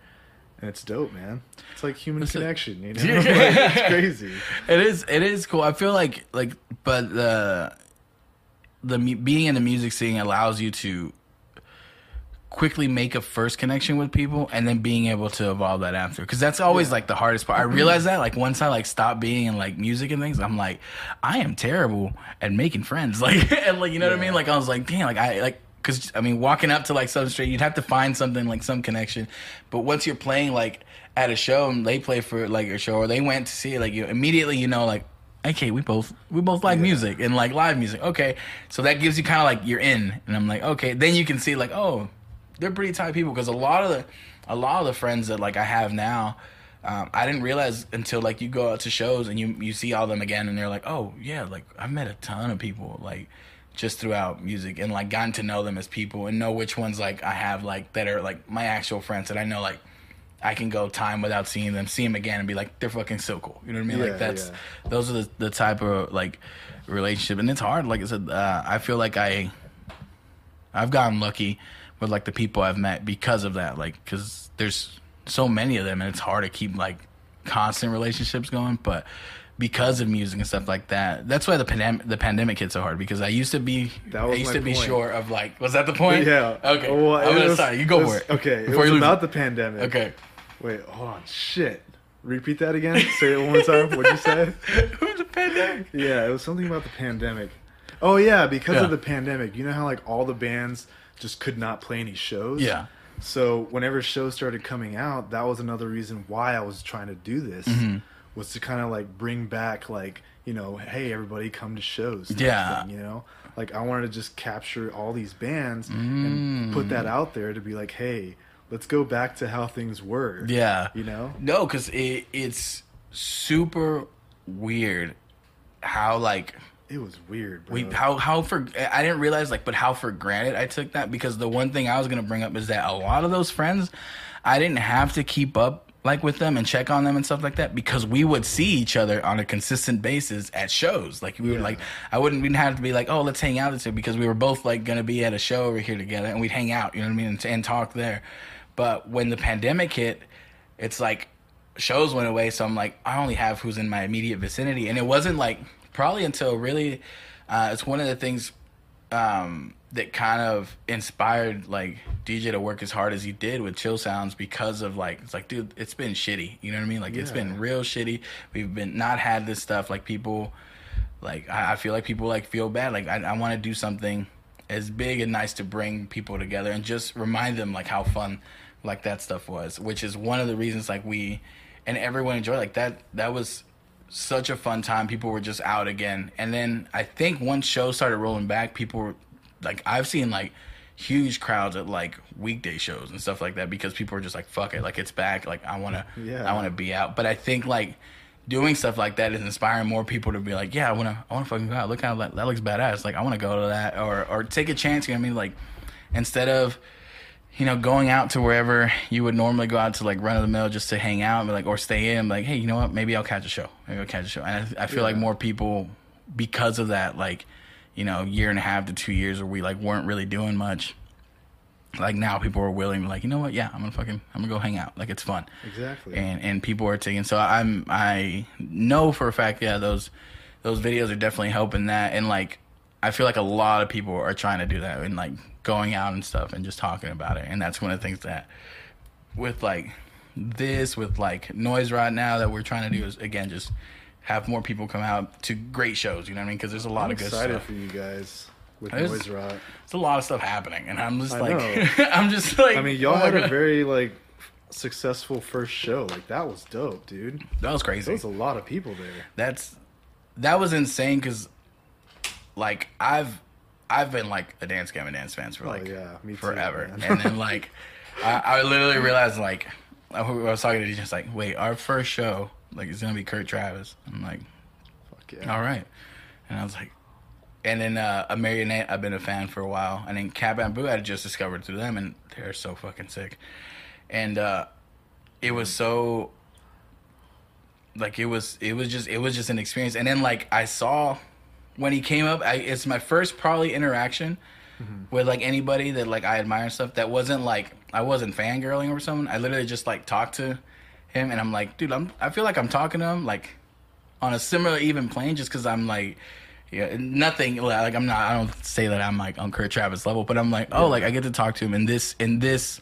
And it's dope, man. It's like human It's a- connection, you know? Yeah. Like, it's crazy. It is. It is cool. I feel like like, but the the being in the music scene allows you to quickly make a first connection with people and then being able to evolve that after. Because that's always like the hardest part. I realize that like once i like stop being in like music and things i'm like i am terrible at making friends. Like and like you know what i mean? Like i was like damn like i like because i mean walking up to like some street you'd have to find something like some connection. But once you're playing like at a show and they play for like a show or they went to see it like you immediately you know like okay we both we both like Yeah. music and like live music. Okay. So that gives you kind of like you're in. And i'm like okay. Then you can see like oh they're pretty tight people because a lot of the a lot of the friends that like i have now um, i didn't realize until like you go out to shows and you you see all them again and they're like oh yeah like i've met a ton of people like just throughout music and like gotten to know them as people and know which ones like i have like that are like my actual friends that i know like I can go time without seeing them, see them again, and be like, they're fucking so cool. You know what I mean? Yeah, like that's yeah. those are the, the type of like relationship, and it's hard. Like I said, uh, I feel like I I've gotten lucky with like the people I've met because of that. Like because there's so many of them, and it's hard to keep like constant relationships going, but. Because of music and stuff like that, that's why the pandemic the pandemic hit so hard. Because I used to be, That was I used to be sure of like, was that the point? Yeah. Okay. Well, I'm gonna was- sorry. You go it for it. Okay. It was about the pandemic. Okay. Wait, hold on. Shit. Repeat that again. Say it one more time. What'd you say? Who's the pandemic? Yeah, it was something about the pandemic. Oh yeah, because Yeah. of the pandemic. You know how like all the bands just could not play any shows? Yeah. So whenever shows started coming out, that was another reason why I was trying to do this. Mm-hmm. Was to kind of like bring back like, you know, hey everybody come to shows. Yeah. thing, you know? Like I wanted to just capture all these bands and put Mm. that out there to be like, hey, let's go back to how things were. Yeah. You know? No, because it, it's super weird how like It was weird, bro. we how how for I didn't realize like but how for granted I took that because the one thing I was gonna bring up is that a lot of those friends I didn't have to keep up like with them and check on them and stuff like that because we would see each other on a consistent basis at shows like we Yeah. like I wouldn't we didn't have to be like oh let's hang out this year because we were both like gonna be at a show over here together and we'd hang out you know what I mean and, and talk there but when the pandemic hit it's like shows went away so i'm like i only have who's in my immediate vicinity and it wasn't like probably until really uh, it's one of the things um, that kind of inspired like dj to work as hard as he did with chill sounds because of like it's like dude it's been shitty. You know what i mean? Like it's been real shitty. We've been not had this stuff. Like people like I, I feel like people like feel bad. Like i, I want to do something as big and nice to bring people together and just remind them like how fun like that stuff was which is one of the reasons like we and everyone enjoyed like that that was such a fun time. People were just out again. And then i think once shows started rolling back people were like i've seen like huge crowds at like weekday shows and stuff like that because people are just like fuck it like it's back like i want to Yeah. i want to be out. But i think like doing stuff like that is inspiring more people to be like yeah i want to i want to fucking go out. Look how that, that looks badass. Like i want to go to that or or take a chance you know what i mean? Like instead of you know, going out to wherever you would normally go out to like run of the mill just to hang out, like or stay in, like, hey, you know what? Maybe I'll catch a show. Maybe I'll catch a show. And I, I feel like more people, because of that, like, you know, year and a half to two years where we like weren't really doing much. Like now, people are willing, like, you know what? Yeah, I'm gonna fucking, I'm gonna go hang out. Like it's fun Exactly. and and people are taking. So I'm I know for a fact, yeah, those those videos are definitely helping that. And like I feel like a lot of people are trying to do that and like going out and stuff and just talking about it. And that's one of the things that with like this with like noise right now that we're trying to do is again just have more people come out to great shows. You know what I mean? Because there's a lot I'm of good excited stuff. for you guys with There's- Noise Rot. There's a lot of stuff happening, and I'm just I like. I'm just like, I mean, y'all oh had a very like successful first show. Like that was dope, dude. that was crazy. There was a lot of people there. that's that was insane because like i've i've been like a dance and dance fans for Oh, like yeah, me forever. man. and then like I, I literally realized like i was talking to just like wait our first show like it's gonna be kurt travis. I'm like Fuck yeah. all right. And i was like and then uh, a marionette I've been a fan for a while, and then Cat Bamboo I just discovered through them, and they're so fucking sick, and uh, it was so like it was it was just it was just an experience, and then like I saw when he came up, I, it's my first probably interaction mm-hmm. with like anybody that like I admire and stuff that wasn't like I wasn't fangirling over someone. I literally just like talked to him, and I'm like, dude, I'm I feel like I'm talking to him like on a similar even plane just because I'm like yeah nothing like I'm not I don't say that I'm like on Kurt Travis level but I'm like oh like I get to talk to him in this in this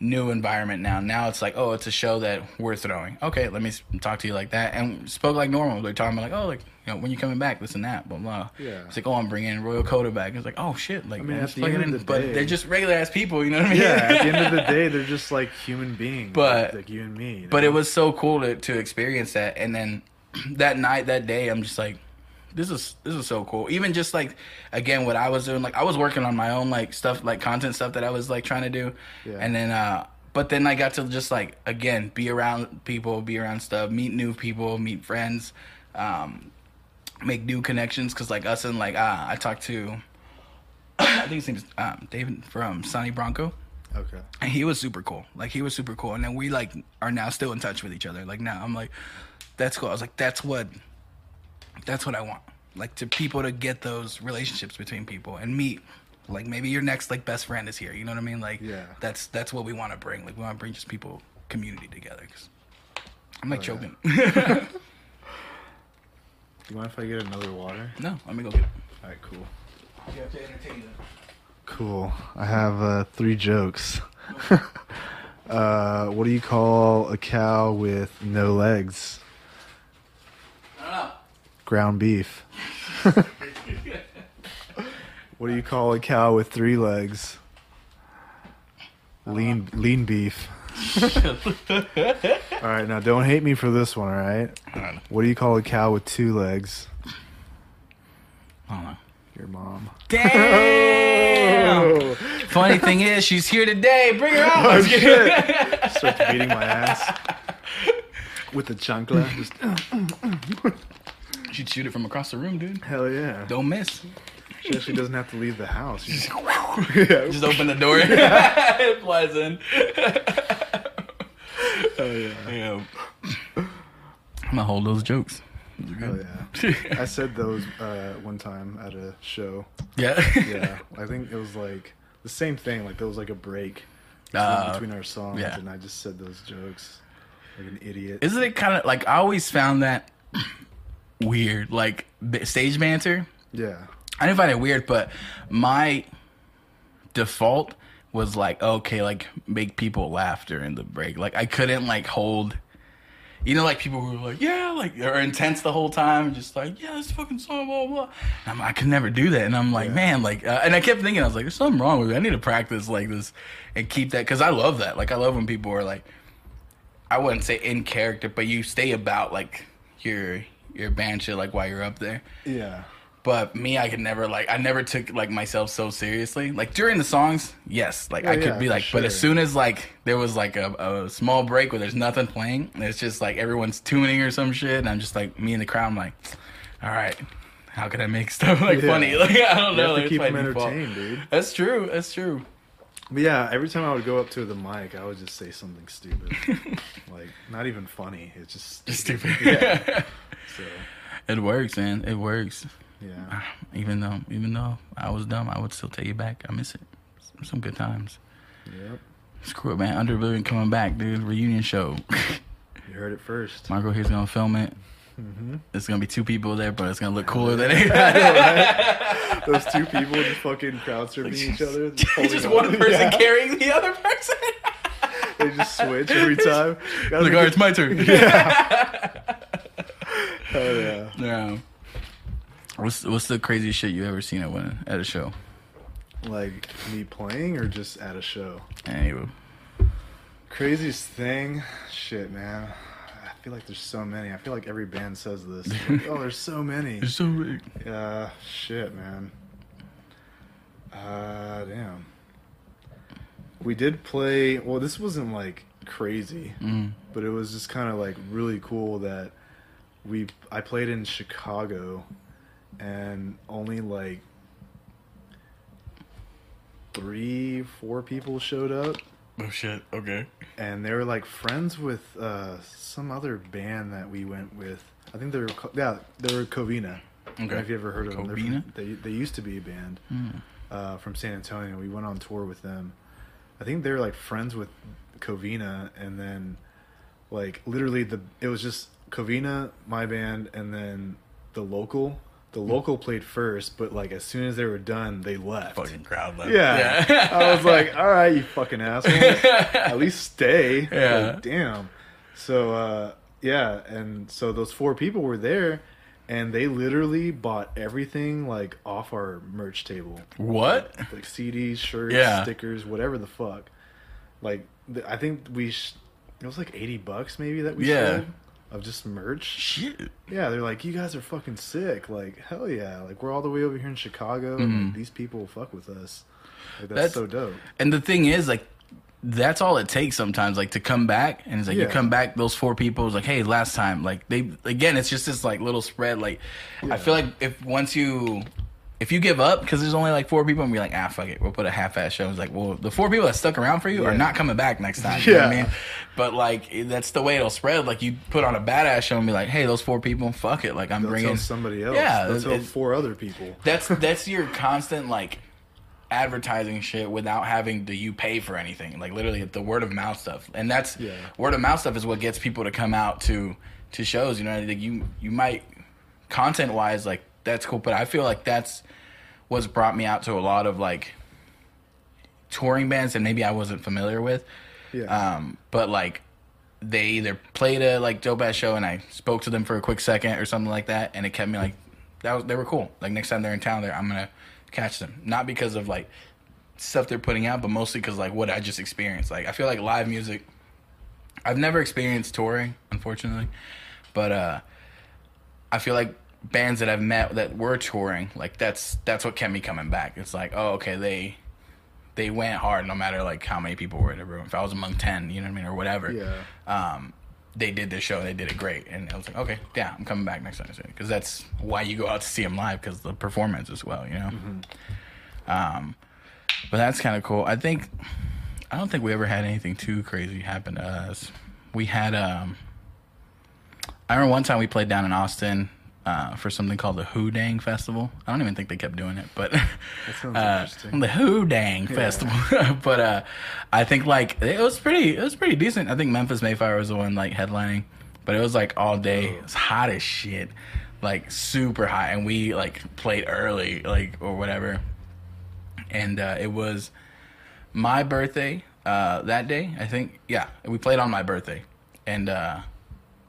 new environment now now it's like oh it's a show that we're throwing okay let me talk to you like that and spoke like normal they're talking about like oh like you know when you coming back this and that blah blah Yeah. it's like oh I'm bringing Royal Coda back it's like oh shit like mean, man, at the end of in. the but they're just regular ass people you know what I mean Yeah, at the end of the day, they're just like human beings. But- like you and me. you But it was so cool to, to experience that. And then that night, that day, I'm just like, this is this is so cool. Even just like again, what I was doing, like I was working on my own like stuff, like content stuff that I was like trying to do. Yeah. And then, uh, but then I got to just like again be around people, be around stuff, meet new people, meet friends, um, make new connections. Cause like us and like uh, I talked to, I think his name is um, David from Sonny Bronco okay. and he was super cool. Like he was super cool, and then we like are now still in touch with each other. Like now, I'm like, that's cool. I was like, that's what, that's what I want. Like to people to get those relationships between people and meet. Like maybe your next like best friend is here. You know what I mean? Like Yeah. that's that's what we want to bring. Like we want to bring just people community together. Cause I'm like Oh, yeah. You mind if I get another water? no, let me go get it. All right, cool. You have to entertain them. Cool. I have uh, three jokes. uh, what do you call a cow with no legs? I don't know. Ground beef. what do you call a cow with three legs? Lean lean beef. all right, now don't hate me for this one. All right. I don't know. What do you call a cow with two legs? I don't know. Your mom. Damn. Funny thing is, she's here today. Bring her out. Oh shit! Starts beating my ass with the chancla. Just She'd shoot it from across the room, dude. hell yeah. Don't miss. She actually doesn't have to leave the house. Just. Just open the door. it flies in. Hell yeah. Yeah. I'm gonna hold those jokes. Hell yeah. I said those uh, one time at a show. yeah. Yeah, I think it was like the same thing. Like there was like a break Uh, between our songs, yeah. and I just said those jokes like an idiot. Isn't it kind of like I always found that weird, like stage banter? yeah, I didn't find it weird, but my default was like, okay, like make people laugh during the break. Like I couldn't like hold, you know, like people who were like, yeah, like are intense the whole time, and just like, yeah, this fucking song, blah blah. And I'm, I could never do that, and I'm like, Yeah. man, like, uh, and I kept thinking, I was like, there's something wrong with me. I need to practice like this and keep that because I love that. Like I love when people are like, I wouldn't say in character, but you stay about like your your band shit like while you're up there. yeah, But me, I could never like I never took like myself so seriously. Like during the songs, yes, like I could yeah, be like. But as soon as like there was like a, a small break where there's nothing playing, it's just like everyone's tuning or some shit, and I'm just like me in the crowd. I'm like, all right, how can I make stuff like Yeah. funny? Like I don't you know. have to like, keep them entertained, dude. That's true. That's true. But yeah, every time I would go up to the mic, I would just say something stupid, like not even funny. It's just Just stupid. Yeah. So it works, man. It works. yeah, Even though, even though I was dumb, I would still take you back. I miss it. Some good times. yep. Screw it, man. Under Oblivion coming back, dude. Reunion show. You heard it first. Marco here's gonna film it. Mm-hmm. It's gonna be two people there, but it's gonna look cooler than it. Those two people just fucking crowd surfing each other. It's just one on. person Yeah. carrying the other person. They just switch every time. Gotta like, all right, it's my turn. Hell yeah. yeah. What's what's the craziest shit you ever seen at one at a show? Like me playing or just at a show? Anyway, Craziest thing? Shit, man. I feel like there's so many. I feel like every band says this. Like, oh, there's so many. it's so big. Yeah, shit, man. Uh, damn. We did play. Well, this wasn't like crazy, Mm. but it was just kind of like really cool that we. I played in Chicago, and only like three, four people showed up, Oh shit. Okay. and they were like friends with uh, some other band that we went with. I think they were co- yeah they were Covina. I don't know Okay. if you ever heard of them? They're Covina? from- They they used to be a band uh, from San Antonio. We went on tour with them. I think they were like friends with Covina, and then like literally the it was just Covina, my band, and then the local. The local played first, but like as soon as they were done, they left. Fucking crowd left. Yeah. I was like, all right, you fucking asshole. At least stay. Yeah. Like, damn. So, uh, yeah. And so those four people were there and they literally bought everything like off our merch table. what? Like CDs, shirts, Yeah. stickers, whatever the fuck. Like, th- I think we, sh- it was like 80 bucks maybe that we Yeah. sold of just merch. Shit. Yeah, they're like, you guys are fucking sick. Like, hell yeah. Like, we're all the way over here in Chicago, Mhm. and these people fuck with us. Like, that's, That's- so dope. And the thing is, like, that's all it takes sometimes, like to come back. And it's like you come back, those four people. It's like, hey, last time, like they again, it's just this like little spread. Like Yeah. I feel like if once you. If you give up because there's only like four people and be like, ah, fuck it, we'll put a half-ass show. It's like, well, the four people that stuck around for you are not coming back next time. You know what I mean? But like, that's the way it'll spread. Like, you put on a badass show and be like, hey, those four people, fuck it. Like, I'm They'll bringing tell somebody else. Yeah, They'll it- four other people. that's that's your constant like advertising shit without having to you pay for anything. Like literally the word of mouth stuff. And that's Yeah. word of mouth stuff is what gets people to come out to to shows, you know, like you you might content wise like that's cool, but I feel like that's what's brought me out to a lot of like touring bands that maybe I wasn't familiar with. Yeah. Um, but like they either played a like dope ass show and I spoke to them for a quick second or something like that, and it kept me like that was they were cool. Like next time they're in town, there I'm gonna catch them. Not because of like stuff they're putting out, but mostly because like what I just experienced. Like I feel like live music. I've never experienced touring, unfortunately, but uh, I feel like bands that I've met that were touring, like that's that's what kept me coming back. It's like, oh, okay, they they went hard no matter like how many people were in the room. If I was among ten, you know what I mean, or whatever. Yeah. Um, they did their show. They did it great, and I was like, okay, yeah, I'm coming back next time because that's why you go out to see them live because the performance as well, you know. Um, but that's kind of cool. I think I don't think we ever had anything too crazy happen to us. We had um, I remember one time we played down in Austin. Uh, for something called the Who Dang Festival. I don't even think they kept doing it, but sounds uh, interesting. the Who Dang Festival. but uh, I think like it was pretty. It was pretty decent. I think Memphis May Fire was the one like headlining, but it was like all day. It was hot as shit, like super hot, and we like played early, like or whatever. And uh, it was my birthday uh, that day. I think yeah, we played on my birthday, and uh,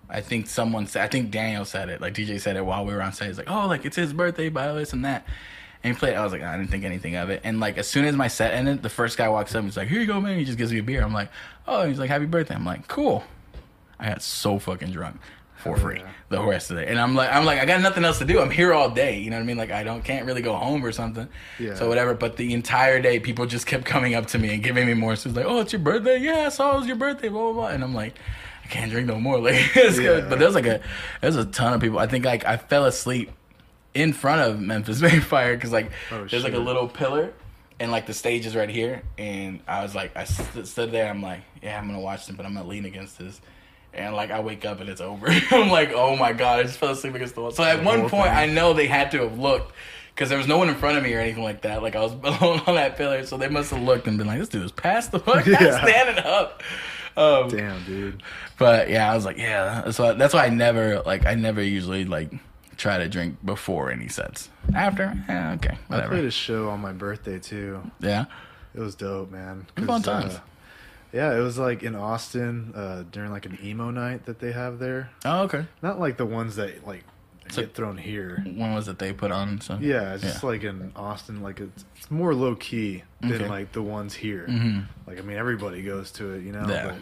I think someone said, I think Daniel said it, like DJ said it while we were on stage. He's like, oh, like it's his birthday by this and that. And he played. I was like, I didn't think anything of it. And like as soon as my set ended, the first guy walks up. And he's like, here you go, man. He just gives me a beer. I'm like, oh. He's like, happy birthday. I'm like, cool. I got so fucking drunk for oh, free yeah. the rest of the day. And I'm like, I'm like, I got nothing else to do. I'm here all day. You know what I mean? Like I don't can't really go home or something. Yeah. So whatever. But the entire day, people just kept coming up to me and giving me more. So it's like, oh, it's your birthday. Yeah, I saw it was your birthday. Blah blah blah. And I'm like. I can't drink no more. Like it's good. Yeah. But there's like a there's a ton of people. I think like I fell asleep in front of Memphis May Fire because like Oh, there's like a little pillar and like the stage is right here and I was like I st- stood there I'm like yeah I'm gonna watch them but I'm gonna lean against this and like I wake up and it's over I'm like oh my god I just fell asleep against the wall so at The one point thing. I know they had to have looked because there was no one in front of me or anything like that like I was alone on that pillar so they must have looked and been like this dude is past the fuck Yeah. standing up um, Damn, dude. but yeah, I was like, yeah. So that's why I never like I never usually like try to drink before any sets. After, yeah, okay, I played a show on my birthday too. Yeah, It was dope, man. Fun times. uh, yeah, it was like in Austin uh, during like an emo night that they have there. oh okay. Not like the ones that like So- get thrown here. When was it they put on? So Yeah, it's just Yeah. like in Austin, like it's, it's more low key than Okay. like the ones here. Mhm. Like I mean, everybody goes to it, you know. Yeah.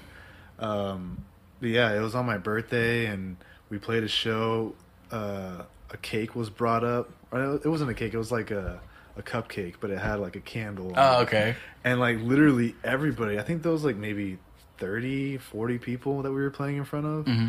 But, um, but yeah, it was on my birthday, and we played a show. Uh, a cake was brought up. It wasn't a cake. It was like a a cupcake, but it had like a candle. on Oh it. okay. And like literally everybody, I think there was like maybe 30, 40 people that we were playing in front of. hmm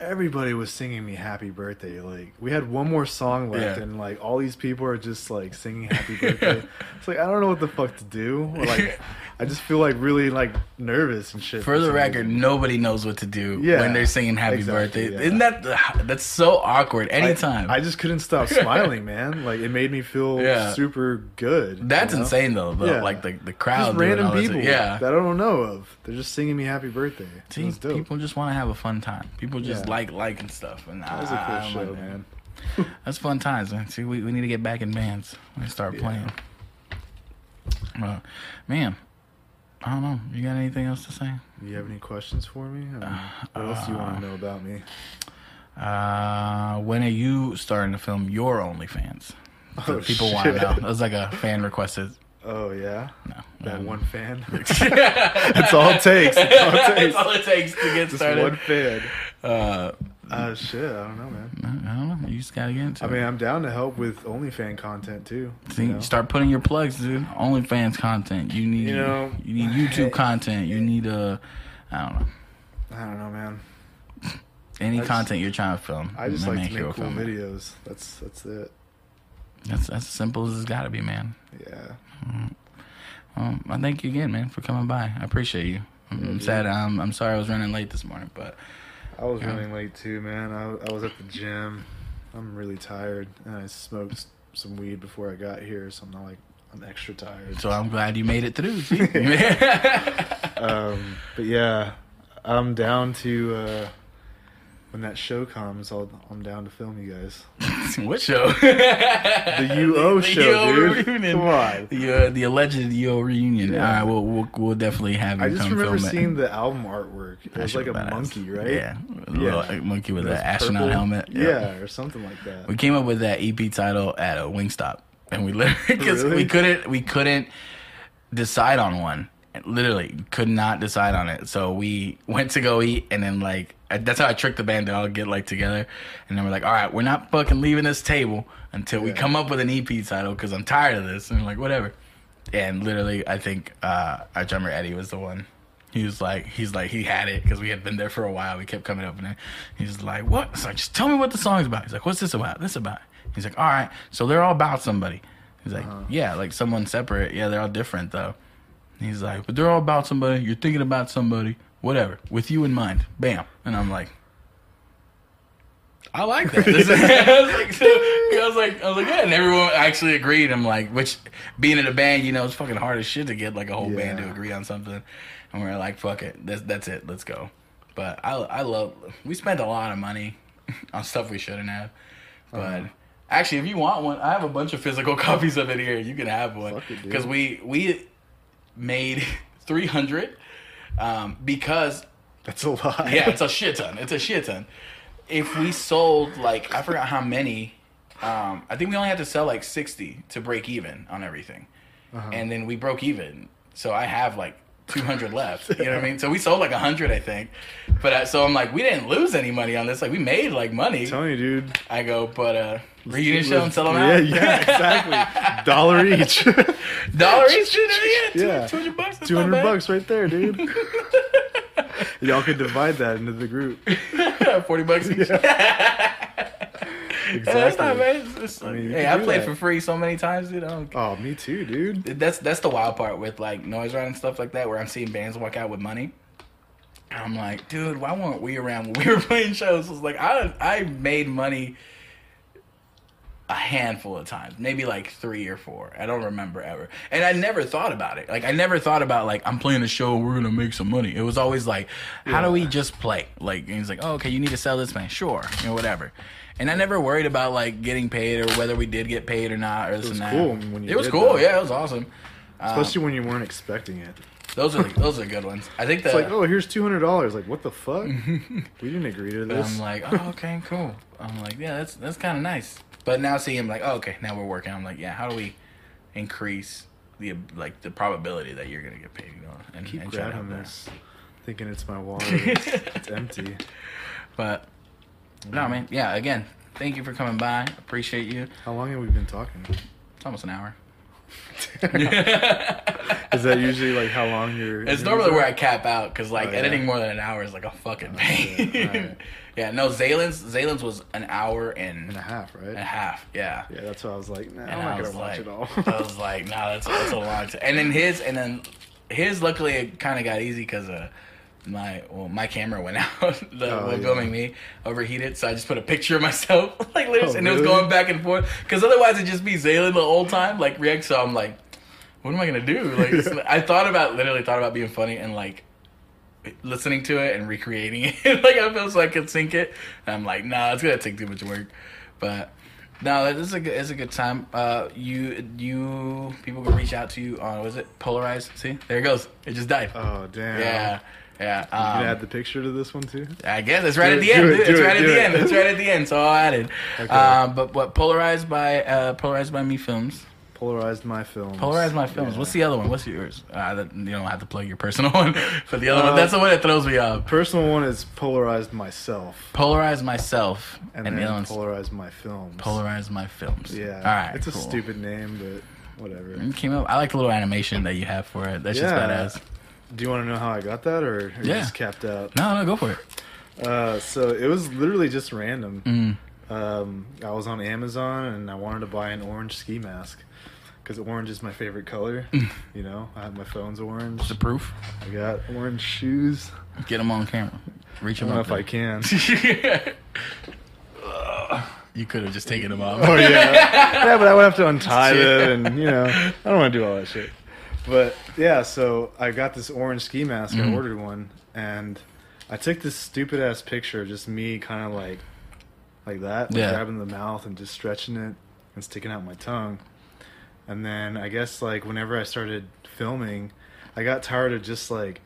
everybody was singing me happy birthday. Like we had one more song left, Yeah. and like all these people are just like singing happy birthday. it's like I don't know what the fuck to do. Or, like I just feel like really like nervous and shit. For the record, nobody knows what to do Yeah, when they're singing "Happy exactly, Birthday." yeah. Isn't that that's so awkward? Anytime. I, just couldn't stop smiling, man. Like it made me feel super good. that's you know? insane though. Like the the crowd, Just random people Yeah. that I don't know of. They're just singing me happy birthday. It See, people just want to have a fun time. People just Yeah. like liking stuff, and that was I- a cool show, like man. That's fun times, man. See, we, we need to get back in bands. We start playing. Uh, man, I don't know. You got anything else to say? Do you have any questions for me? I mean, what else do you Uh, want to know about me? Uh, when are you starting to film your OnlyFans? Oh, People want to know. That was like a fan requested. Oh yeah, No, that um, one fan. That's all it takes. That's all it takes. all it takes to get Just started. one fan. Uh, Uh, shit, I don't know, man. I don't know. You just gotta get into it. I it. mean, I'm down to help with OnlyFan content too. See, you know? start putting your plugs, dude. OnlyFans content. You need, You know, you need YouTube content. You need uh, I don't know, I don't know, man. any just- content you're trying to film. I just like to make cool film videos. That's that's it. That's that's as simple as it's got to be, man. Yeah. Well, I thank you again, man, for coming by. I appreciate you. I'm, Yeah, I'm sad. I'm, I'm sorry I was running late this morning, but I was running late too, man. I, I was at the gym. I'm really tired, and I smoked some weed before I got here, so I'm not like I'm extra tired. so I'm glad you made it through. Um, but yeah, I'm down to uh, when that show comes. I'll, I'm down to film you guys. what show? The UO The show, UO dude. reunion. Come on. The uh, the alleged UO reunion. Yeah. All right, we'll, we'll we'll definitely have you I just remember it. seeing the album artwork. It That was like a badass. monkey, right? Yeah, a Yeah. little monkey with an astronaut purple. helmet. Yeah. or something like that. We came up with that EP title at a Wingstop, and we literally because Really? we couldn't we couldn't decide on one. Literally could not decide on it. So we went to go eat, and then like I- that's how I tricked the band to all get like together. And then we're like, all right, we're not fucking leaving this table until we come up with an EP title because I'm tired of this. And like, whatever. And literally, I think uh, our drummer Eddie was the one. He was like, he's like, he had it because we had been there for a while. We kept coming up and he's like, what? It's like, just tell me what the song's about. He's like, what's this about? This about? He's like, all right, so they're all about somebody. He's like, Uh-huh. yeah, like someone separate. Yeah, they're all different though. He's like, but they're all about somebody. You're thinking about somebody. Whatever, with you in mind. Bam. And I'm like, I like that. This is- I was like, so- I was like, I was like, yeah, and everyone actually agreed. I'm like, which being in a band, you know, it's fucking hard as shit to get like a whole band to agree on something. And we're like, fuck it, that's that's it, let's go. But I I love. We spent a lot of money on stuff we shouldn't have. But Uh-huh. actually, if you want one, I have a bunch of physical copies of it here. You can have one Fuck it, dude. because we we made 300 um, because That's a lot. yeah, it's a shit ton. It's a shit ton. If we sold like I forgot how many, um, I think we only had to sell like sixty to break even on everything, Uh-huh. and then we broke even. So I have like two hundred left. You know what I mean? So we sold like hundred, I think. But uh, so I'm like, we didn't lose any money on this. Like we made like money. I'm telling you, dude. I go, but uh, reunion show and sell them yeah, out. Yeah, exactly. Dollar each. Dollar each, dude. Yeah, Yeah. two hundred bucks. Two hundred bucks right there, dude. Y'all could divide that into the group. Forty bucks each. Exactly. Yeah, not bad. It's, it's I mean, hey, I played that. for free so many times, dude. I don't Oh, me too, dude. that's that's the wild part with like noise round and stuff like that, where I'm seeing bands walk out with money. And I'm like, dude, why weren't we around when we were playing shows? It's like I I made money a handful of times, maybe like three or four. I don't remember ever, and I never thought about it. Like I never thought about like I'm playing a show, we're gonna make some money. It was always like, how do we just play? Like and he's like, oh, okay, you need to sell this man, sure, you know, whatever. And I never worried about like getting paid or whether we did get paid or not or this was and that. cool when you it was cool, though. yeah, it was awesome. Um, Especially when you weren't expecting it. Those are the, those are good ones. I think the It's like, oh, here's two hundred dollars. Like, what the fuck? we didn't agree to this. I'm like, oh, okay, cool. I'm like, yeah, that's that's kind of nice. But now seeing him like, oh, okay, now we're working. I'm like, yeah, how do we increase the like the probability that you're gonna get paid? You know, and, Keep and grabbing that. this, thinking it's my wallet. it's, it's empty. But no, man, yeah. Again, thank you for coming by. Appreciate you. How long have we been talking? It's almost an hour. Is that usually like how long you're? It's normally where I cap out because like Oh, yeah. editing more than an hour is like a fucking pain. shit. Alright. yeah, no, Zalen's Zalen's was an hour and, and a half, right? and a half. Yeah. Yeah, that's why I was like, nah, And I'm not gonna watch it all. I was like, nah, that's that's a long time. And then his, and then his, luckily it kind of got easy because uh, my well, my camera went out the, Oh, when yeah. filming me overheated, so I just put a picture of myself like literally, Oh, and it was going back and forth because otherwise it'd just be Zaylen the whole time like react. So I'm like, what am I gonna do? Like Yeah. I thought about literally thought about being funny and like listening to it and recreating it. like I feel so I could sync it. And I'm like, nah, it's gonna take too much work. But no, that is a good it's a good time. Uh you you people can reach out to you on was it Polarized? See? There it goes. It just died. oh damn. yeah. Yeah. You can Um, add the picture to this one too. I guess it's right Do at the do end. it, it's it, right at the it. end. It's right at the end. So I'll add it. Okay. Um, but what polarized by uh, polarized by me films. Polarized my films. Polarized my films. Yeah. What's the other one? What's yours? Uh, you don't have to plug your personal one for the other Uh, one. That's the one that throws me off. Personal one is polarized myself, Polarized myself and, and, then the polarized my films. Polarized my films. Yeah. All right. It's a stupid name, but whatever. It came up. I like the little animation that you have for it. That's just badass. Do you want to know how I got that, or are you Yeah. just capped out? No, no, go for it. Uh, so it was literally just random. Mm. Um, I was on Amazon and I wanted to buy an orange ski mask because orange is my favorite color. you know, I have my phone's orange. The proof. I got orange shoes. Get them on camera. Reach I them don't know up. if I can. can. you could have just taken them off. Oh yeah, yeah, but I would have to untie them, and you know, I don't want to do all that shit. But yeah, so I got this orange ski mask. Mhm. I ordered one, and I took this stupid ass picture, of just me kind of like, like that, like Yeah. grabbing the mouth and just stretching it and sticking out my tongue. And then I guess like whenever I started filming, I got tired of just like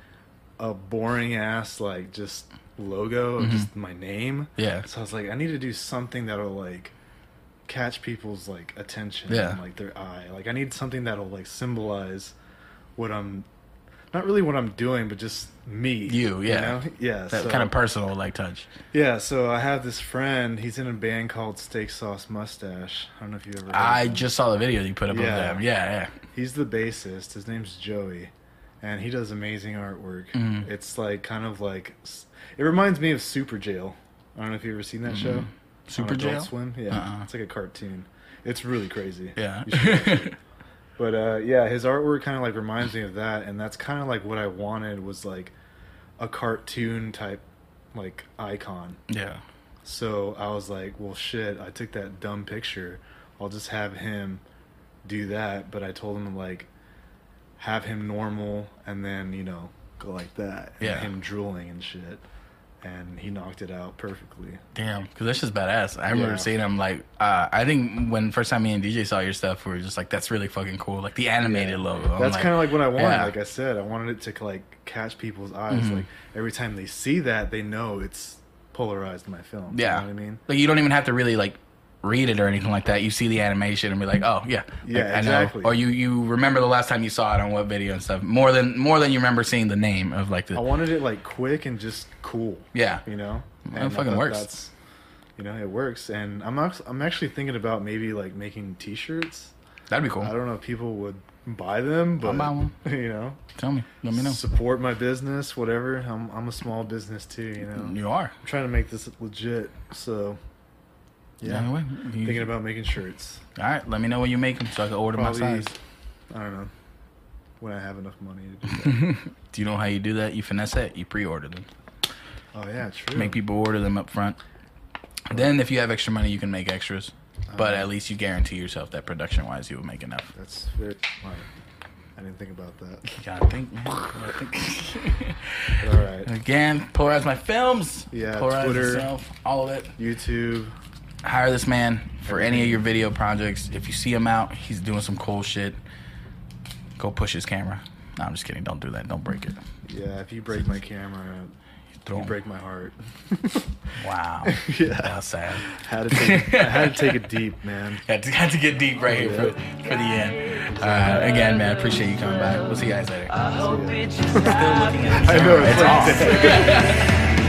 a boring ass like just logo of Mhm. just my name. Yeah. So I was like, I need to do something that'll like catch people's like attention Yeah. and like their eye. Like I need something that'll like symbolize what I'm not really what I'm doing, but just me. You, yeah. know? Yeah. That so, kind of personal like touch. Yeah, so I have this friend, he's in a band called Steak Sauce Mustache. I don't know if you ever I him. just saw the video you put up Yeah. of them. Yeah, yeah. He's the bassist. His name's Joey, and he does amazing artwork. Mhm. It's like kind of like it reminds me of Superjail. I don't know if you've ever seen that show. Mhm. Superjail? Swim. Yeah, Uh-uh. it's like a cartoon. It's really crazy. Yeah. But uh, yeah, his artwork kind of like reminds me of that, and that's kind of like what I wanted was like a cartoon type like icon. yeah. So I was like, well, shit, I took that dumb picture. I'll just have him do that. But I told him, like, have him normal and then, you know, go like that. And Yeah. him drooling and shit. And he knocked it out perfectly. Damn, because that's just badass. I remember Yeah. seeing him like uh, I think when first time me and DJ saw your stuff, we were just like, "That's really fucking cool." Like the animated Yeah. logo. I'm That's kind of like what I wanted. yeah. Like I said, I wanted it to, like, catch people's eyes. Mhm. Like, every time they see that, they know it's polarized my film. yeah. You know what I mean? Like you don't even have to really like read it or anything like that. You see the animation and be like, "Oh yeah, Yeah, Like, I exactly. know." Or you you remember the last time you saw it on what video and stuff more than more than you remember seeing the name of like the I wanted it, like, quick and just cool. yeah you know Well, it fucking works. that's you know it works and i'm i'm actually thinking about maybe like making t-shirts that'd be cool. i don't know if people would buy them but I'll buy one. you know Tell me, let me know. support my business whatever i'm, I'm a small business too you know You are. i'm trying to make this legit so yeah Anyway, you- thinking about making shirts all right, let me know when you make them so I can order Probably- my size. i don't know when i have enough money to do that Do you know how you do that? You finesse it. You pre-order them. oh yeah true Make people order them up front. Then, if you have extra money, you can make extras. Uh-huh. But at least you guarantee yourself that production-wise, you will make enough. that's very smart i didn't think about that You gotta think, man. Gotta think. all right Again, polarize my films. Yeah, polarize Twitter. yourself, all of it. youtube Hire this man for any of your video projects. If you see him out, he's doing some cool shit. Go push his camera. No, I'm just kidding. Don't do that. Don't break it. yeah if you break my camera Throw You break my heart. Wow. Yeah. That's sad. had to take, I had to take it deep, man. Had to, had to get deep right here for, for the end. Uh, again, man, appreciate you coming back. We'll see you guys later. I hope it's Still looking at the I know, it's It's off.